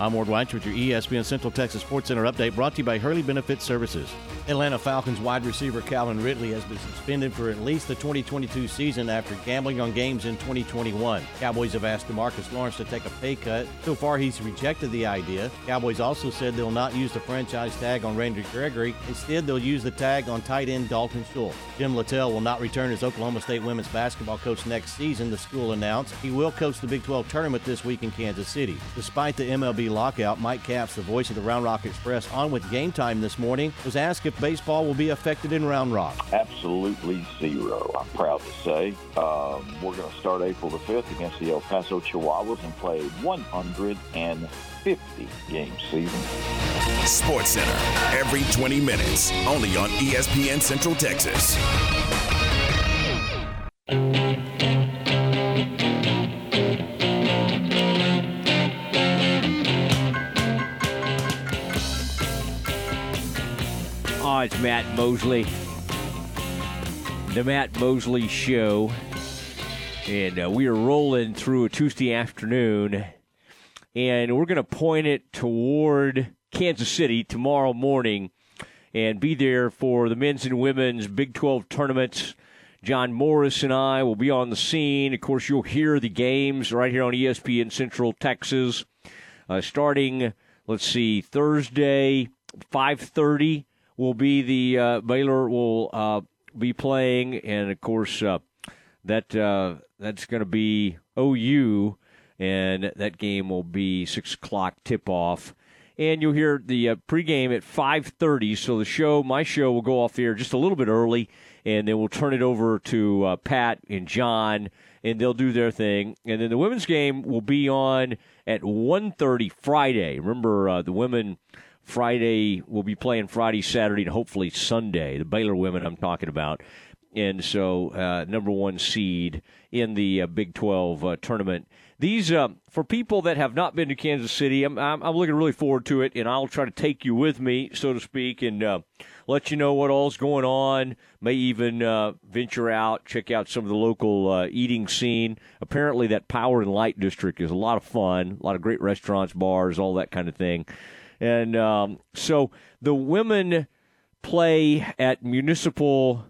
I'm Ward White with your ESPN Central Texas Sports Center update brought to you by Hurley Benefit Services. Atlanta Falcons wide receiver Calvin Ridley has been suspended for at least the 2022 season after gambling on games in 2021. Cowboys have asked Demarcus Lawrence to take a pay cut. So far, he's rejected the idea. Cowboys also said they'll not use the franchise tag on Randy Gregory. Instead, they'll use the tag on tight end Dalton Schultz. Jim Littell will not return as Oklahoma State women's basketball coach next season, the school announced. He will coach the Big 12 tournament this week in Kansas City. Despite the MLB lockout, Mike Capps, the voice of the Round Rock Express, on with game time this morning, was asked if baseball will be affected in Round Rock. Absolutely zero, I'm proud to say. Um, we're going to start April the 5th against the El Paso Chihuahuas and play 150 game season. Sports Center, every 20 minutes, only on ESPN Central Texas. Matt Mosley. The Matt Mosley Show. And uh, we are rolling through a Tuesday afternoon. And we're going to point it toward Kansas City tomorrow morning and be there for the men's and women's Big 12 tournaments. John Morris and I will be on the scene. Of course, you'll hear the games right here on ESPN Central Texas. Uh, starting, let's see, Thursday, 5.30 will be the uh, Baylor will uh, be playing, and of course uh, that uh, that's going to be OU, and that game will be six o'clock tip off. And you'll hear the uh, pregame at 5:30. So the show, my show, will go off the air just a little bit early, and then we'll turn it over to uh, Pat and John, and they'll do their thing. And then the women's game will be on at 1:30 Friday. Remember, the women Friday we'll be playing Friday, Saturday, and hopefully Sunday. The Baylor women I'm talking about, and so uh, number one seed in the uh, Big 12 uh, tournament. These uh, for people that have not been to Kansas City, I'm, I'm, I'm, looking really forward to it, and I'll try to take you with me, so to speak, and uh, let you know what all's going on. May even uh, venture out, check out some of the local eating scene. Apparently, that Power and Light district is a lot of fun, a lot of great restaurants, bars, all that kind of thing. And um, so the women play at Municipal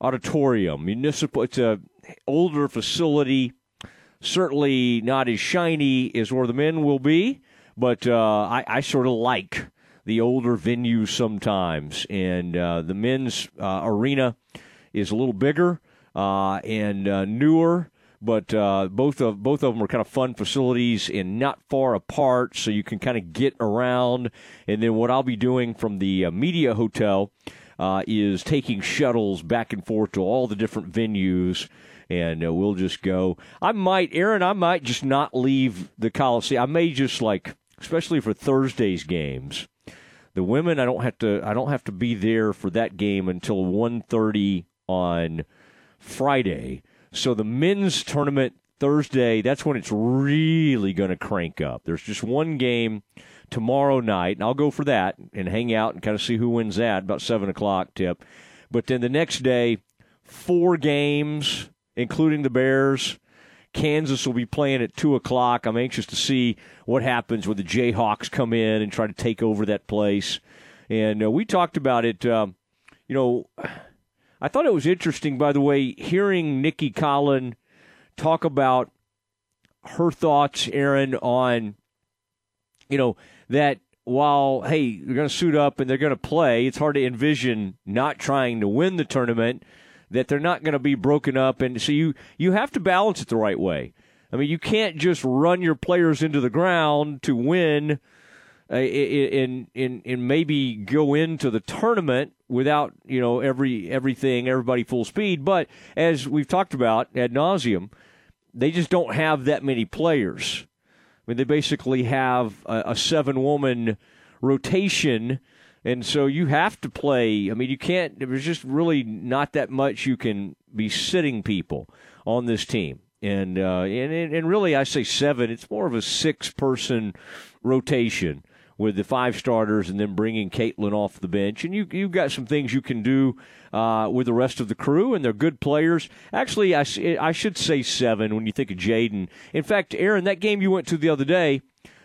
Auditorium. Municipal, it's a older facility, certainly not as shiny as where the men will be, but uh, I, I, sort of like the older venues sometimes. And uh, the men's uh, arena is a little bigger uh, and uh, newer but uh, both of both of them are kind of fun facilities and not far apart, so you can kind of get around. And then what I'll be doing from the uh, media hotel uh, is taking shuttles back and forth to all the different venues. And uh, we'll just go. I might, Aaron, I might just not leave the Coliseum. I may just like, especially for Thursday's games, The women, I don't have to. I don't have to be there for that game until 1.30 on Friday. So the men's tournament Thursday, that's when it's really going to crank up. There's just one game tomorrow night, and I'll go for that and hang out and kind of see who wins that about seven o'clock tip. But then the next day, four games, including the Bears. Kansas will be playing at two o'clock. I'm anxious to see what happens when the Jayhawks come in and try to take over that place. And uh, we talked about it. Uh, you know, I thought it was interesting, by the way, hearing Nicki Collen talk about her thoughts, Aaron, on you know that while hey they're going to suit up and they're going to play, it's hard to envision not trying to win the tournament. That they're not going to be broken up, and so you you have to balance it the right way. I mean, you can't just run your players into the ground to win, and and and maybe go into the tournament without you know every everything everybody full speed. But as we've talked about ad nauseum, they just don't have that many players. I mean, they basically have a, a seven woman rotation. And so you have to play. I mean, you can't, there's just really not that much you can be sitting people on this team. And, uh, and, and really, I say seven, it's more of a six person rotation with the five starters and then bringing Caitlin off the bench. And you, you've got some things you can do uh, with the rest of the crew, and they're good players. Actually, I, I should say seven when you think of Jaden. In fact, Aaron, that game you went to the other day,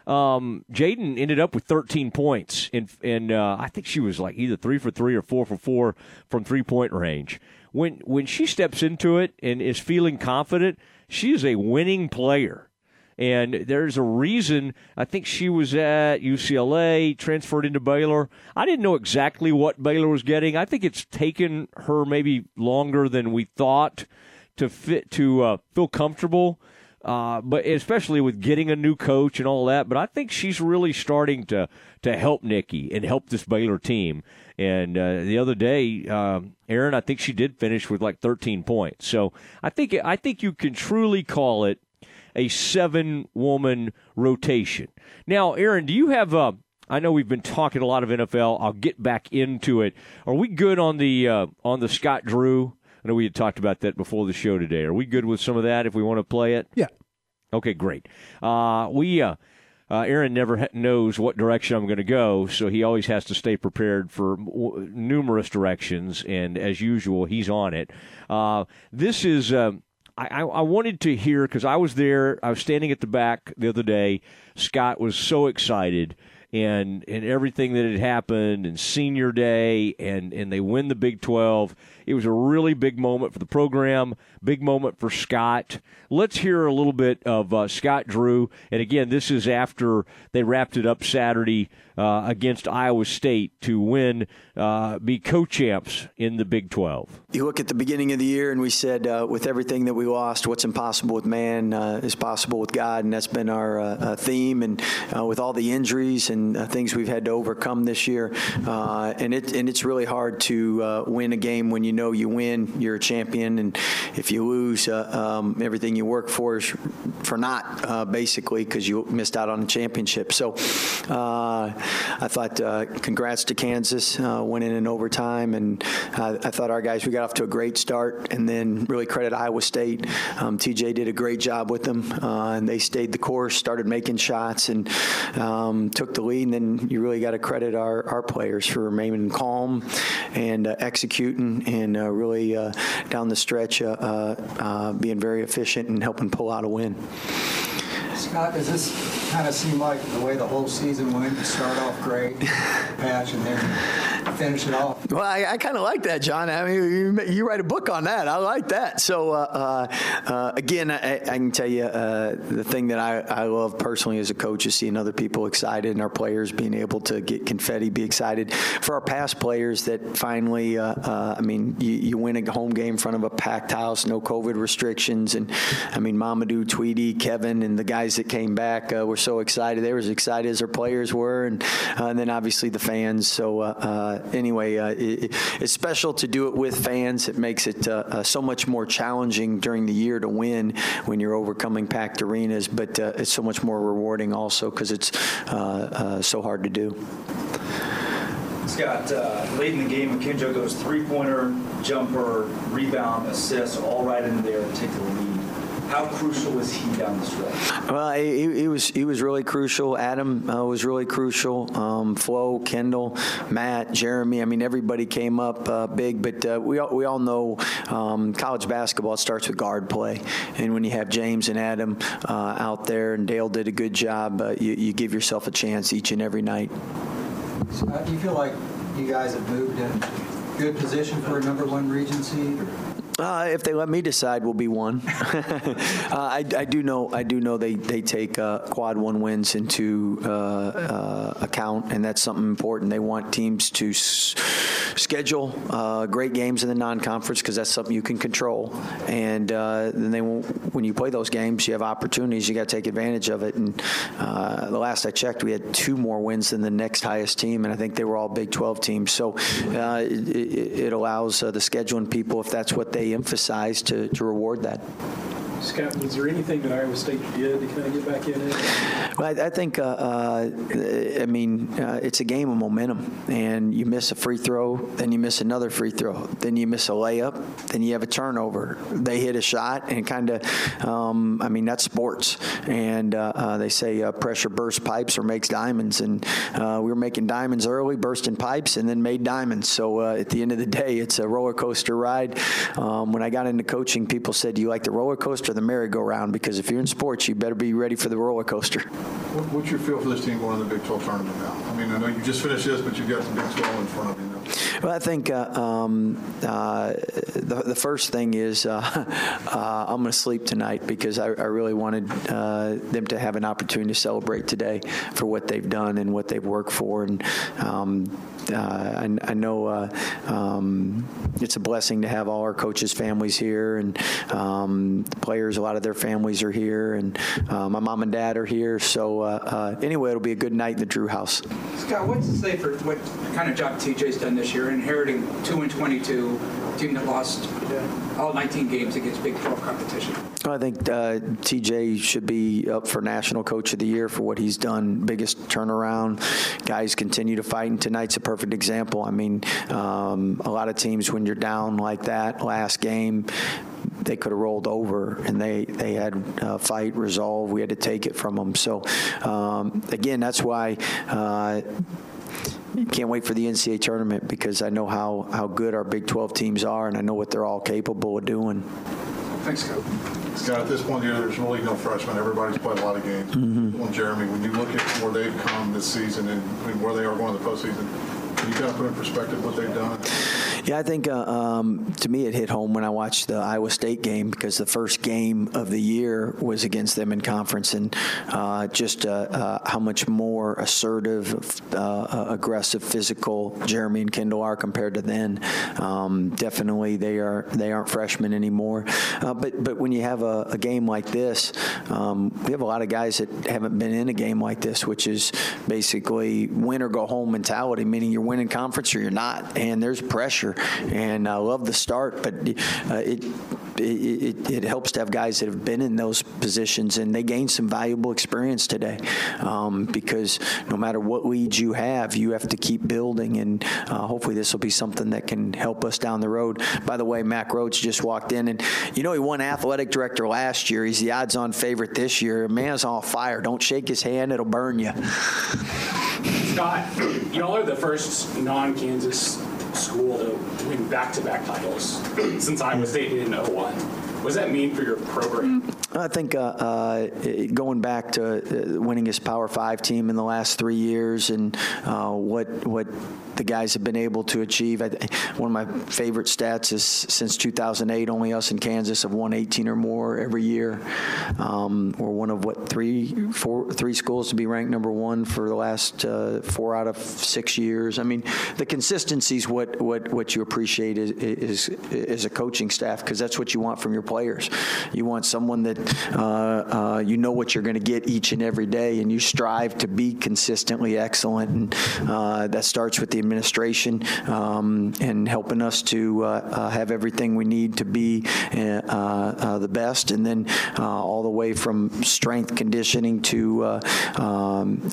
um, Jaden ended up with 13 points, and, and uh, I think she was like either three for three or four for four from three point range. When when she steps into it and is feeling confident, she is a winning player. And there's a reason I think she was at UCLA, transferred into Baylor. I didn't know exactly what Baylor was getting. I think it's taken her maybe longer than we thought to fit to uh, feel comfortable. Uh, but especially with getting a new coach and all that. But I think she's really starting to to help Nicki and help this Baylor team. And uh, the other day, uh, Aaron, I think she did finish with like 13 points. So I think I think you can truly call it a seven woman rotation. Now, Aaron, do you have a uh, know we've been talking a lot of NFL. I'll get back into it. Are we good on the uh, on the Scott Drew? I know we had talked about that before the show today. Are we good with some of that if we want to play it? Yeah. Okay, great. Uh, we uh, uh, Aaron never ha- knows what direction I'm going to go, so he always has to stay prepared for w- numerous directions. And as usual, he's on it. Uh, this is. Uh, I, I wanted to hear because I was there. I was standing at the back the other day. Scott was so excited and and everything that had happened and senior day and and they win the Big 12 it was a really big moment for the program, big moment for Scott. Let's hear a little bit of uh, Scott Drew. And again, this is after they wrapped it up Saturday uh, against Iowa State to win, uh, be co-champs in the Big 12. You look at the beginning of the year, and we said, uh, with everything that we lost, what's impossible with man uh, is possible with God, and that's been our uh, theme. And with all the injuries and things we've had to overcome this year, and it and it's really hard to win a game when you know know you win, you're a champion, and if you lose, uh, um, everything you work for is for not uh, basically because you missed out on the championship. So uh, I thought, uh, congrats to Kansas uh, winning in overtime, and I thought our guys we got off to a great start, and then really credit Iowa State. Um, TJ did a great job with them, and they stayed the course, started making shots, and um, took the lead. And then you really got to credit our, our players for remaining calm and executing and and uh, really uh, down the stretch uh, being very efficient and helping pull out a win. Scott, does this kind of seem like the way the whole season went? You start off great, patch, and then finish it off. Well, I, I kind of like that, John. I mean, you, you, write a book on that. I like that. So, uh, uh, uh again, I, I, can tell you uh, the thing that I, I love personally as a coach is seeing other people excited and our players being able to get confetti, be excited. For our past players that finally, uh, uh, I mean, you, you, win a home game in front of a packed house, no COVID restrictions, and I mean, Mamadou, Tweedy, Kevin, and the guys that came back uh, were so excited. They were as excited as their players were, and, uh, and then obviously the fans. So uh, uh anyway, uh, it, it's special to do it with fans. It makes it so much more challenging during the year to win when you're overcoming packed arenas, but it's so much more rewarding also because it's so hard to do. Scott, uh, late in the game, Akinjo goes three-pointer, jumper, rebound, assist, all right in there to take the lead. How crucial was he down the stretch? Well, he, he was he was really crucial. Adam uh, was really crucial. Um, Flo, Kendall, Matt, Jeremy. I mean, everybody came up uh, big. But uh, we all, we all know um, college basketball starts with guard play, and when you have James and Adam uh, out there, and Dale did a good job, uh, you, you give yourself a chance each and every night. So, do you feel like you guys have moved in good position for a number one Regency? Or? Uh, if they let me decide, we'll be one. uh, I, I, do know. I do know they they take uh, quad one wins into uh, uh, account, and that's something important. They want teams to s- schedule uh, great games in the non-conference because that's something you can control. And then they, when you play those games, you have opportunities. You got to take advantage of it. And the last I checked, we had two more wins than the next highest team, and I think they were all Big 12 teams. So it, it, allows the scheduling people, if that's what they emphasize to, to reward that. Scott, was there anything that Iowa State did to kind of get back in it? Well, I, I think, uh, uh, I mean, uh, it's a game of momentum, and you miss a free throw, then you miss another free throw, then you miss a layup, then you have a turnover. They hit a shot, and kind of, um, I mean, that's sports, and uh, uh, they say uh, pressure bursts pipes or makes diamonds, and we were making diamonds early, bursting pipes, and then made diamonds. So at the end of the day, it's a roller coaster ride. Um, when I got into coaching, people said, "Do you like the roller coaster?" The merry-go-round because if you're in sports, you better be ready for the roller coaster. What's your feel for this team going to the Big 12 tournament now? I mean, I know you just finished this, but you've got the Big 12 in front of you now. Well, I think uh, um, uh, the, the first thing is uh, uh I'm going to sleep tonight because I, I really wanted uh, them to have an opportunity to celebrate today for what they've done and what they've worked for. And um, I, I, know um, it's a blessing to have all our coaches' families here, and um, the players. A lot of their families are here, and my mom and dad are here. So anyway, it'll be a good night in the Drew House. Scott, what's to say for what kind of job TJ's done this year, inheriting two and 22, team that lost all 19 games against Big 12 competition. I think uh, TJ should be up for National Coach of the Year for what he's done. Biggest turnaround. Guys continue to fight, and tonight's a perfect example. I mean, um, a lot of teams, when you're down like that last game, they could have rolled over and they they had uh, fight resolve we had to take it from them so um, again that's why uh, can't wait for the NCAA tournament because I know how, how good our Big 12 teams are and I know what they're all capable of doing. Thanks, Scott. Scott, at this point, there's really no freshmen. Everybody's played a lot of games. Mm-hmm. Well, Jeremy, when you look at where they've come this season and, and where they are going to the postseason, can you kind of put in perspective what they've done? Yeah, I think uh, um, to me it hit home when I watched the Iowa State game because the first game of the year was against them in conference, and uh, just uh, uh how much more assertive, uh, uh, aggressive, physical Jeremy and Kendall are compared to then. Um, definitely, they are they aren't freshmen anymore. but but when you have a, a game like this, um, we have a lot of guys that haven't been in a game like this, which is basically win or go home mentality, meaning you're winning conference or you're not, and there's pressure and I love the start, but uh, it, it, it helps to have guys that have been in those positions and they gain some valuable experience today um, because no matter what leads you have, you have to keep building, and uh, hopefully this will be something that can help us down the road. By the way, Mack Rhoades just walked in, and you know he won athletic director last year. He's the odds-on favorite this year. Man's on fire. Don't shake his hand; it'll burn you. Scott, y'all are the first non-Kansas school to win back-to-back titles since Iowa State did in 01. What does that mean for your program? I think uh, uh, going back to uh, winning his Power Five team in the last three years and uh, what what the guys have been able to achieve. One of my favorite stats is since 2008, only us in Kansas have won 18 or more every year. Um, we're one of what three, four, three schools to be ranked number one for the last uh, four out of six years. I mean, the consistency is what what what you appreciate is is, is a coaching staff because that's what you want from your players. You want someone that uh, uh, you know what you're going to get each and every day, and you strive to be consistently excellent. And uh, that starts with the administration um, and helping us to uh, uh, have everything we need to be uh, uh, the best. And then uh, all the way from strength conditioning to uh, um,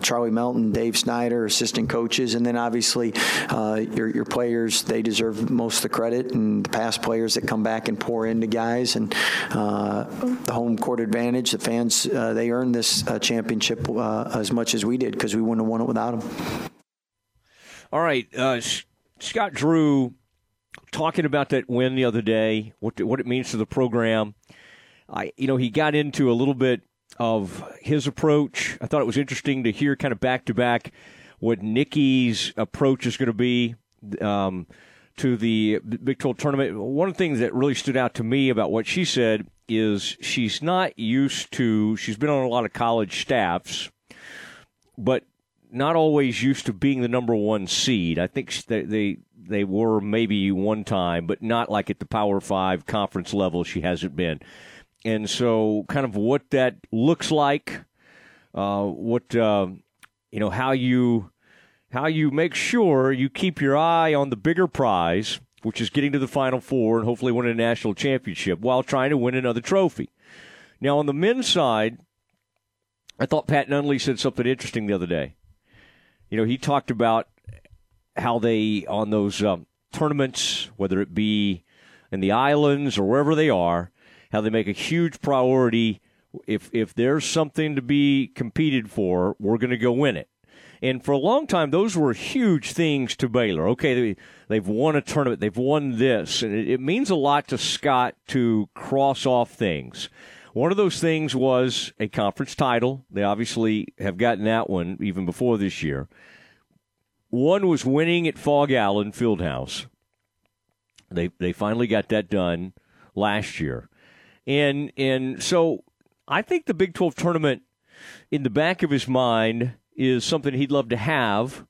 Charlie Melton, Dave Snyder, assistant coaches, and then obviously your, your players, they deserve most of the credit, and the past players that come back and pour into guys, and the home court advantage, the fans, they earned this championship as much as we did because we wouldn't have won it without them. All right, uh, Scott Drew talking about that win the other day, what what it means to the program. I, you know, he got into a little bit of his approach. I thought it was interesting to hear kind of back to back what Nicki's approach is going to be um, to the Big 12 tournament. One of the things that really stood out to me about what she said is she's not used to, she's been on a lot of college staffs, but not always used to being the number one seed. I think they, they they were maybe one time, but not like at the Power Five conference level. She hasn't been, and so kind of what that looks like, uh, what uh, you know, how you how you make sure you keep your eye on the bigger prize, which is getting to the Final Four and hopefully winning a national championship while trying to win another trophy. Now on the men's side, I thought Pat Nunley said something interesting the other day you know, he talked about how they, on those um, tournaments, whether it be in the islands or wherever they are, how they make a huge priority. If, if there's something to be competed for, we're going to go win it. And for a long time, those were huge things to Baylor. Okay, they, they've won a tournament, they've won this, and it, it means a lot to Scott to cross off things. One of those things was a conference title. They obviously have gotten that one even before this year. One was winning at Phog Allen Fieldhouse. They they finally got that done last year. And and so I think the Big 12 tournament in the back of his mind is something he'd love to have.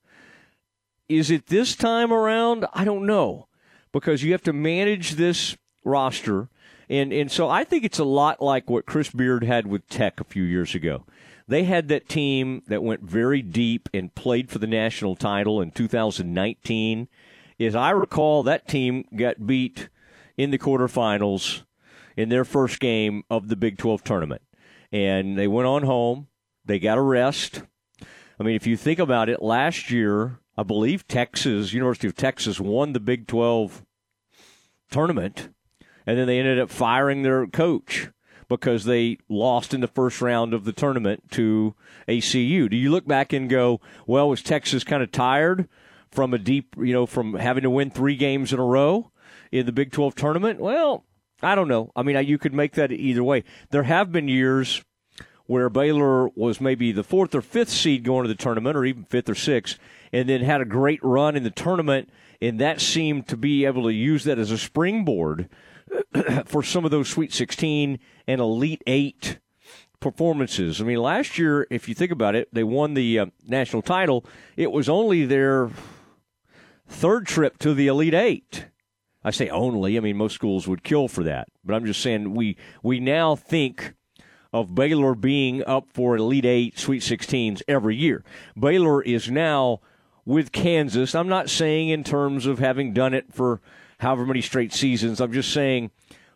Is it this time around? I don't know. Because you have to manage this roster and and so I think it's a lot like what Chris Beard had with Tech a few years ago. They had that team that went very deep and played for the national title in 2019. As I recall, that team got beat in the quarterfinals in their first game of the Big 12 tournament. And they went on home. They got a rest. I mean, if you think about it, last year, I believe Texas, University of Texas, won the Big 12 tournament and then they ended up firing their coach because they lost in the first round of the tournament to ACU. Do you look back and go, well, was Texas kind of tired from a deep, you know, from having to win three games in a row in the Big 12 tournament? Well, I don't know. I mean, you could make that either way. There have been years where Baylor was maybe the fourth or fifth seed going to the tournament, or even fifth or sixth, and then had a great run in the tournament, and that seemed to be able to use that as a springboard for some of those Sweet 16 and Elite 8 performances. I mean, last year, if you think about it, they won the uh, national title. It was only their third trip to the Elite 8. I say only. I mean, most schools would kill for that. But I'm just saying we we now think of Baylor being up for Elite 8, Sweet 16s every year. Baylor is now with Kansas. I'm not saying in terms of having done it for – however many straight seasons. I'm just saying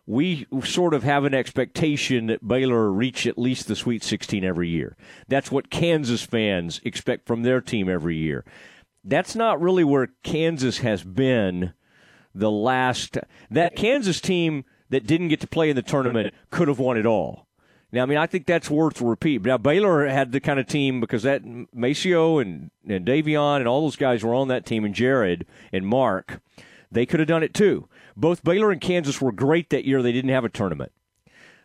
we sort of have an expectation that Baylor reach at least the Sweet 16 every year. That's what Kansas fans expect from their team every year. That's not really where Kansas has been the last. That Kansas team that didn't get to play in the tournament could have won it all. Now, I mean, I think that's worth repeat. Now, Baylor had the kind of team because that MaCio and, and Davion and all those guys were on that team, and Jared and Mark they could have done it too. Both Baylor and Kansas were great that year. They didn't have a tournament.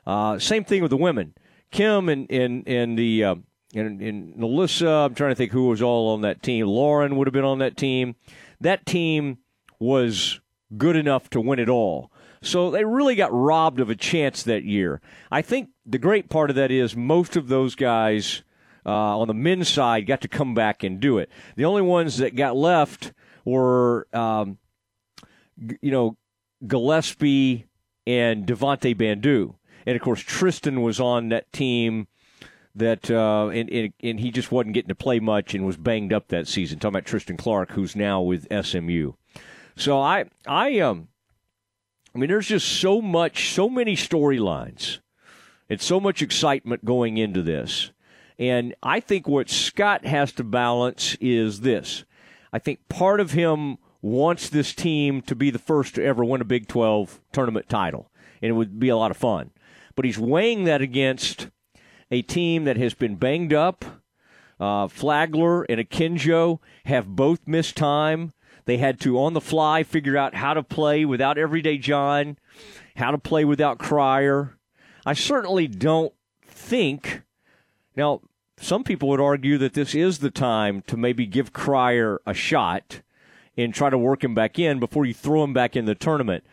Uh, same thing with the women. Kim and and and the uh, and, and Melissa. I'm trying to think who was all on that team. Lauren would have been on that team. That team was good enough to win it all. So they really got robbed of a chance that year. I think the great part of that is most of those guys uh, on the men's side got to come back and do it. The only ones that got left were um, you know, Gillespie and Devonte Bandoo. And of course, Tristan was on that team that uh, and, and and he just wasn't getting to play much and was banged up that season. Talking about Tristan Clark, who's now with SMU. So I I um I mean there's just so much so many storylines and so much excitement going into this. And I think what Scott has to balance is this. I think part of him wants this team to be the first to ever win a Big 12 tournament title, and it would be a lot of fun. But he's weighing that against a team that has been banged up. Uh, Flagler and Akinjo have both missed time. They had to, on the fly, figure out how to play without Everyday John, how to play without Cryer. I certainly don't think. Now, some people would argue that this is the time to maybe give Cryer a shot and try to work him back in before you throw him back in the tournament.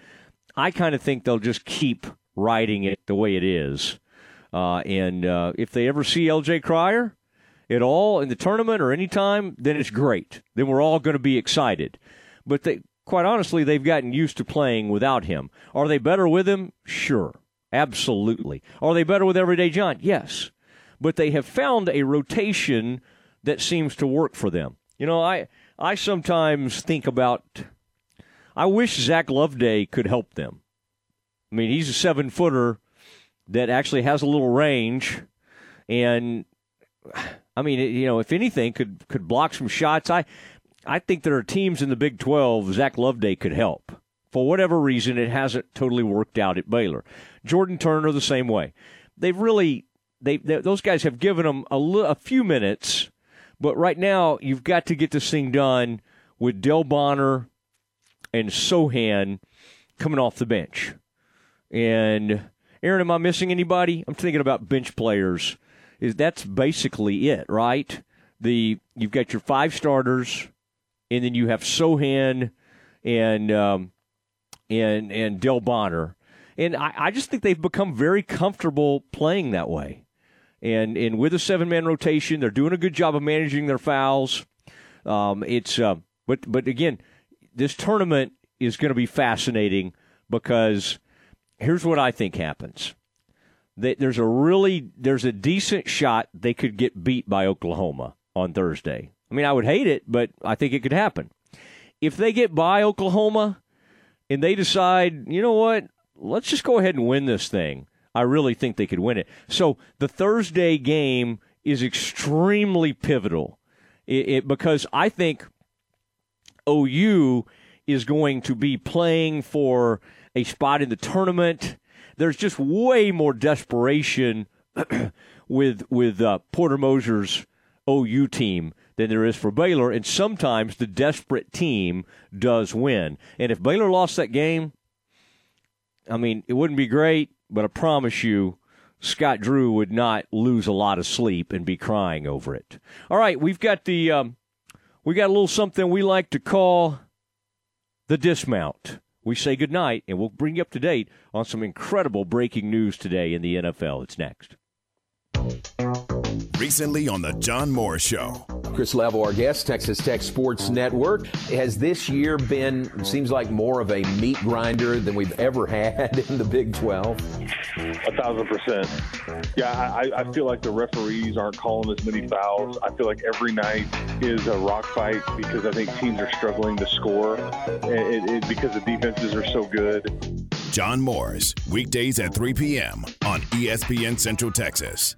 I kind of think they'll just keep riding it the way it is. Uh, and uh, if they ever see LJ Cryer at all in the tournament or anytime, then it's great. Then we're all going to be excited. But they, quite honestly, they've gotten used to playing without him. Are they better with him? Sure. Absolutely. Are they better with Everyday John? Yes. But they have found a rotation that seems to work for them. You know, I I sometimes think about I wish Zach Loveday could help them. I mean, he's a seven footer that actually has a little range, and I mean, you know, if anything, could could block some shots. I I think there are teams in the Big Twelve Zach Loveday could help. For whatever reason, it hasn't totally worked out at Baylor. Jordan Turner the same way. They've really they, they those guys have given them a, a few minutes, but right now you've got to get this thing done with Dale Bonner and Sochan coming off the bench. And Aaron, am I missing anybody? I'm thinking about bench players. Is that's basically it, right? The you've got your five starters, and then you have Sochan and um, and and Dale Bonner, and I, I just think they've become very comfortable playing that way. And and with a seven man rotation, they're doing a good job of managing their fouls. Um, it's uh, but but again, this tournament is going to be fascinating because here's what I think happens. That There's a really there's a decent shot they could get beat by Oklahoma on Thursday. I mean, I would hate it, but I think it could happen. If they get by Oklahoma and they decide, you know what, let's just go ahead and win this thing. I really think they could win it. So the Thursday game is extremely pivotal it, it, because I think OU is going to be playing for a spot in the tournament. There's just way more desperation with with uh, Porter Moser's OU team than there is for Baylor, and sometimes the desperate team does win. And if Baylor lost that game, I mean, it wouldn't be great, but I promise you, Scott Drew would not lose a lot of sleep and be crying over it. All right, we've got the um, we got a little something we like to call the dismount. We say goodnight, and we'll bring you up to date on some incredible breaking news today in the NFL. It's next. Recently on The John Moore Show. Chris Level, our guest, Texas Tech Sports Network. Has this year been, seems like, more of a meat grinder than we've ever had in the Big 12? A thousand percent. Yeah, I, I feel like the referees aren't calling as many fouls. I feel like every night is a rock fight because I think teams are struggling to score it, it, because the defenses are so good. John Morris, weekdays at 3 p.m. on ESPN Central Texas.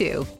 too.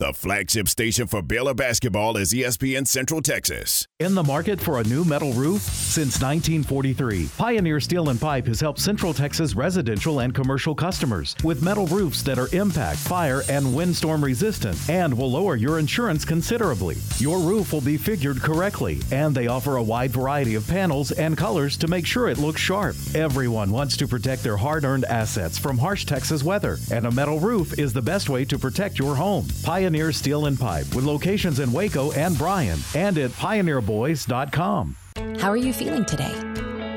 The flagship station for Baylor basketball is ESPN Central Texas. In the market for a new metal roof? Since 1943, Pioneer Steel and Pipe has helped Central Texas residential and commercial customers with metal roofs that are impact, fire, and windstorm resistant and will lower your insurance considerably. Your roof will be figured correctly, and they offer a wide variety of panels and colors to make sure it looks sharp. Everyone wants to protect their hard earned assets from harsh Texas weather, and a metal roof is the best way to protect your home. Pioneer Steel and Pipe with locations in Waco and Bryan and at pioneerboys.com. How are you feeling today?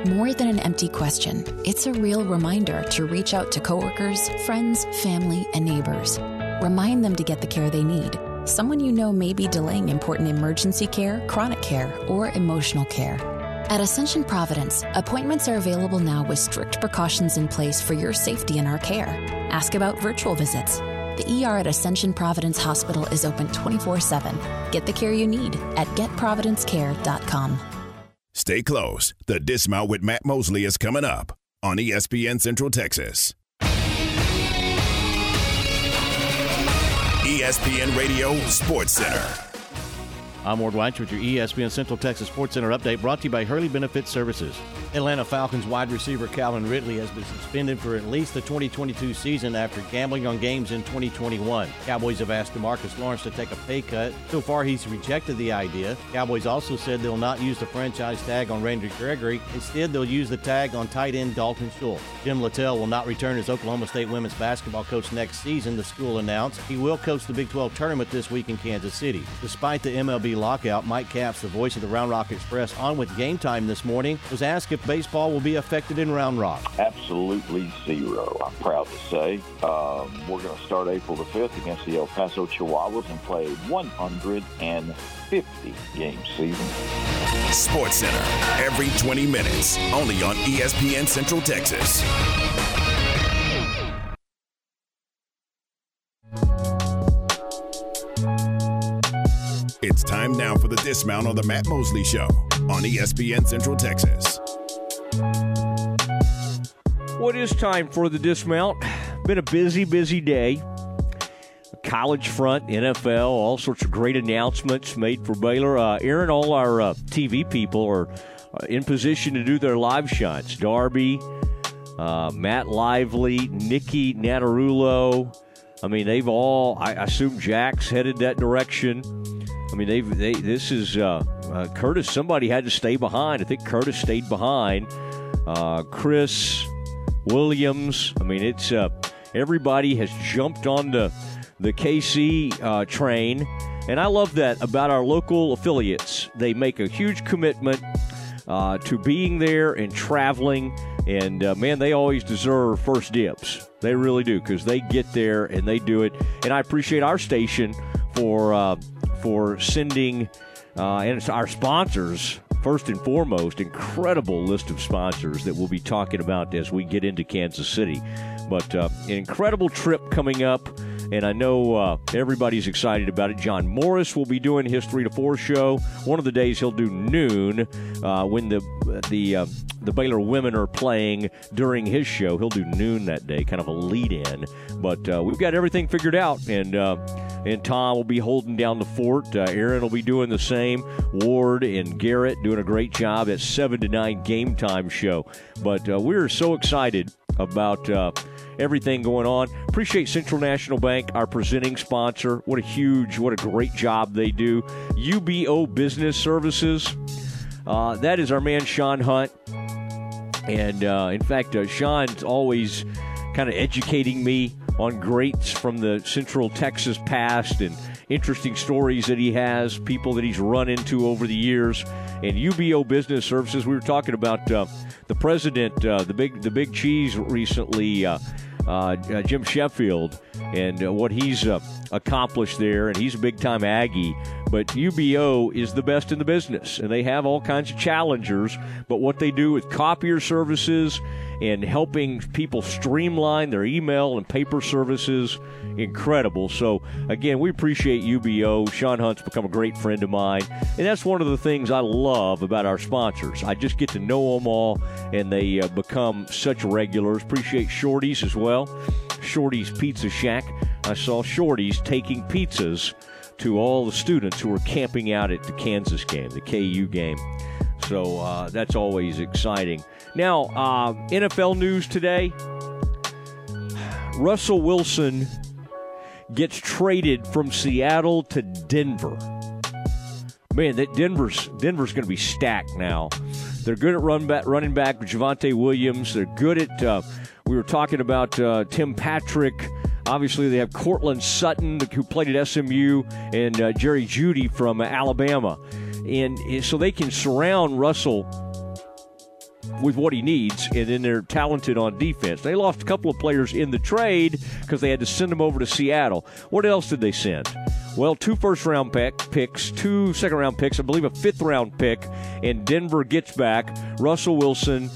More than an empty question, it's a real reminder to reach out to coworkers, friends, family, and neighbors. Remind them to get the care they need. Someone you know may be delaying important emergency care, chronic care, or emotional care. At Ascension Providence, appointments are available now with strict precautions in place for your safety and our care. Ask about virtual visits. The ER at Ascension Providence Hospital is open 24 7. Get the care you need at getprovidencecare.com. Stay close. The Dismount with Matt Mosley is coming up on ESPN Central Texas. ESPN Radio Sports Center. I'm Ward White with your ESPN Central Texas Sports Center update brought to you by Hurley Benefit Services. Atlanta Falcons wide receiver Calvin Ridley has been suspended for at least the 2022 season after gambling on games in 2021. Cowboys have asked DeMarcus Lawrence to take a pay cut. So far, he's rejected the idea. Cowboys also said they'll not use the franchise tag on Randy Gregory. Instead, they'll use the tag on tight end Dalton Schultz. Jim Littell will not return as Oklahoma State women's basketball coach next season, the school announced. He will coach the Big 12 tournament this week in Kansas City. Despite the MLB lockout, Mike Capps, the voice of the Round Rock Express, on with game time this morning, was asked if baseball will be affected in Round Rock. Absolutely zero, I'm proud to say. Um, we're going to start April the 5th against the El Paso Chihuahuas and play 150 game season. Sports Center, every 20 minutes, only on ESPN Central Texas. It's time now for the dismount on the Matt Mosley Show on ESPN Central Texas. What is time for the dismount? Been a busy, busy day. College front, NFL, all sorts of great announcements made for Baylor. Uh, Aaron, all our uh, TV people are uh, in position to do their live shots. Darby, uh, Matt Lively, Nikki Natarulo. I mean, they've all. I assume Jack's headed that direction. I mean, they've. They, this is uh, uh, Curtis. Somebody had to stay behind. I think Curtis stayed behind. Uh, Chris Williams. I mean, it's uh, everybody has jumped on the the KC uh, train, and I love that about our local affiliates. They make a huge commitment uh, to being there and traveling. And uh, man, they always deserve first dips. They really do because they get there and they do it. And I appreciate our station for uh, for sending uh, and our sponsors first and foremost. Incredible list of sponsors that we'll be talking about as we get into Kansas City. But uh, an incredible trip coming up and I know uh, everybody's excited about it. John Morris will be doing his three to four show. One of the days he'll do noon uh, when the the uh, the Baylor women are playing during his show. He'll do noon that day, kind of a lead in. But uh, we've got everything figured out, and uh, and Tom will be holding down the fort. Uh, Aaron will be doing the same. Ward and Garrett doing a great job at seven to nine game time show. But we're so excited about everything going on. Appreciate Central National Bank, our presenting sponsor. What a huge, what a great job they do. UBO Business Services. Uh, that is our man Sean Hunt. And uh, in fact, uh, Sean's always kind of educating me on greats from the Central Texas past and interesting stories that he has, people that he's run into over the years. And UBO Business Services, we were talking about uh, the president, uh, the big the big cheese recently. Uh, Jim Sheffield and uh, what he's uh, accomplished there, and he's a big time Aggie. But UBO is the best in the business, and they have all kinds of challengers. But what they do with copier services and helping people streamline their email and paper services. Incredible. So, again, we appreciate UBO. Sean Hunt's become a great friend of mine. And that's one of the things I love about our sponsors. I just get to know them all, and they uh, become such regulars. Appreciate Shorty's as well. Shorty's Pizza Shack. I saw Shorty's taking pizzas to all the students who were camping out at the Kansas game, the KU game. So uh, that's always exciting. Now, uh, NFL news today Russell Wilson gets traded from Seattle to Denver. Man, that Denver's Denver's going to be stacked now. They're good at run back, running back with Javonte Williams. They're good at. Uh, we were talking about uh, Tim Patrick. Obviously, they have Courtland Sutton, who played at SMU, and uh, Jerry Jeudy from Alabama, and so they can surround Russell with what he needs, and then they're talented on defense. They lost a couple of players in the trade because they had to send them over to Seattle. What else did they send? Well, two first round pick, picks, two second round picks, I believe a fifth round pick, and Denver gets back Russell Wilson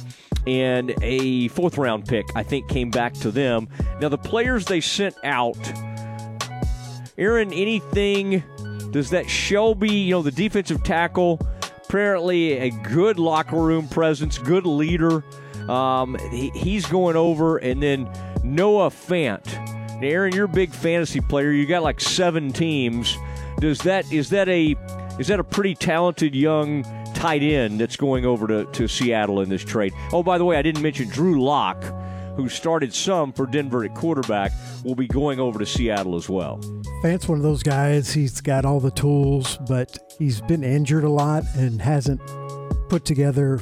and a fourth round pick, I think, came back to them. Now, the players they sent out, Aaron, anything, does that Shelby, you know, the defensive tackle, apparently a good locker room presence, good leader. Um, he, he's going over, and then Noah Fant. Aaron, you're a big fantasy player. You got like seven teams. Does that is that a is that a pretty talented young tight end that's going over to, to Seattle in this trade? Oh, by the way, I didn't mention Drew Lock, who started some for Denver at quarterback, will be going over to Seattle as well. Fant's one of those guys. He's got all the tools, but he's been injured a lot and hasn't put together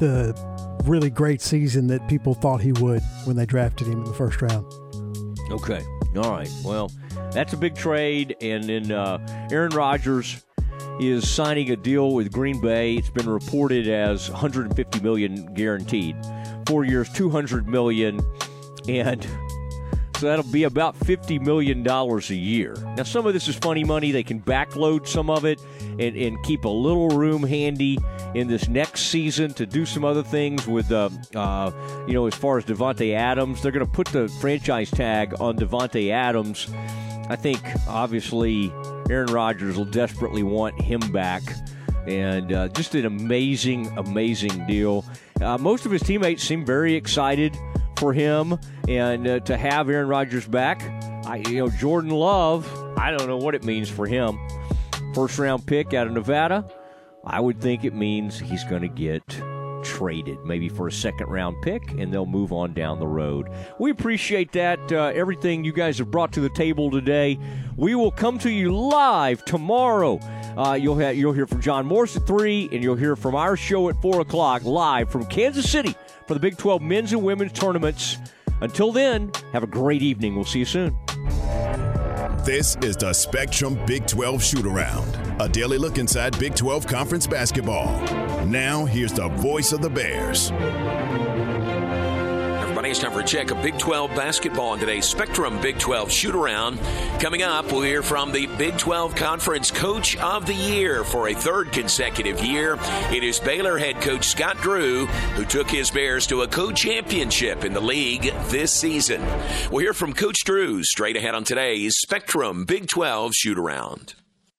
the really great season that people thought he would when they drafted him in the first round. Okay. All right. Well, that's a big trade. And then uh, Aaron Rodgers is signing a deal with Green Bay. It's been reported as 150 million guaranteed. Four years, 200 million, and so that'll be about $50 million a year. Now, some of this is funny money. They can backload some of it and, and keep a little room handy in this next season to do some other things with, uh, uh, you know, as far as Davante Adams. They're going to put the franchise tag on Davante Adams. I think, obviously, Aaron Rodgers will desperately want him back. And uh, just an amazing, amazing deal. Uh, most of his teammates seem very excited for him and uh, to have Aaron Rodgers back. I, you know, Jordan Love, I don't know what it means for him. First round pick out of Nevada. I would think it means he's going to get traded, maybe for a second round pick, and they'll move on down the road. We appreciate that, uh, everything you guys have brought to the table today. We will come to you live tomorrow. Uh, you'll, you'll hear from John Morris at 3, and you'll hear from our show at 4 o'clock live from Kansas City for the Big 12 men's and women's tournaments. Until then, have a great evening. We'll see you soon. This is the Spectrum Big 12 Shoot Around, a daily look inside Big 12 Conference basketball. Now, here's the voice of the Bears. It's time for a check of Big 12 basketball on today's Spectrum Big 12 shoot around. Coming up, we'll hear from the Big 12 Conference Coach of the Year for a third consecutive year. It is Baylor head coach Scott Drew, who took his Bears to a co championship in the league this season. We'll hear from Coach Drew straight ahead on today's Spectrum Big 12 shoot around.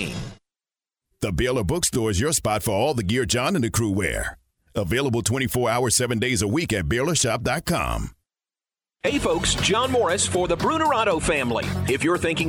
game. The Baylor Bookstore is your spot for all the gear John and the crew wear. Available 24 hours, 7 days a week at BaylorShop.com. Hey folks, John Morris for the Brunerado family. If you're thinking of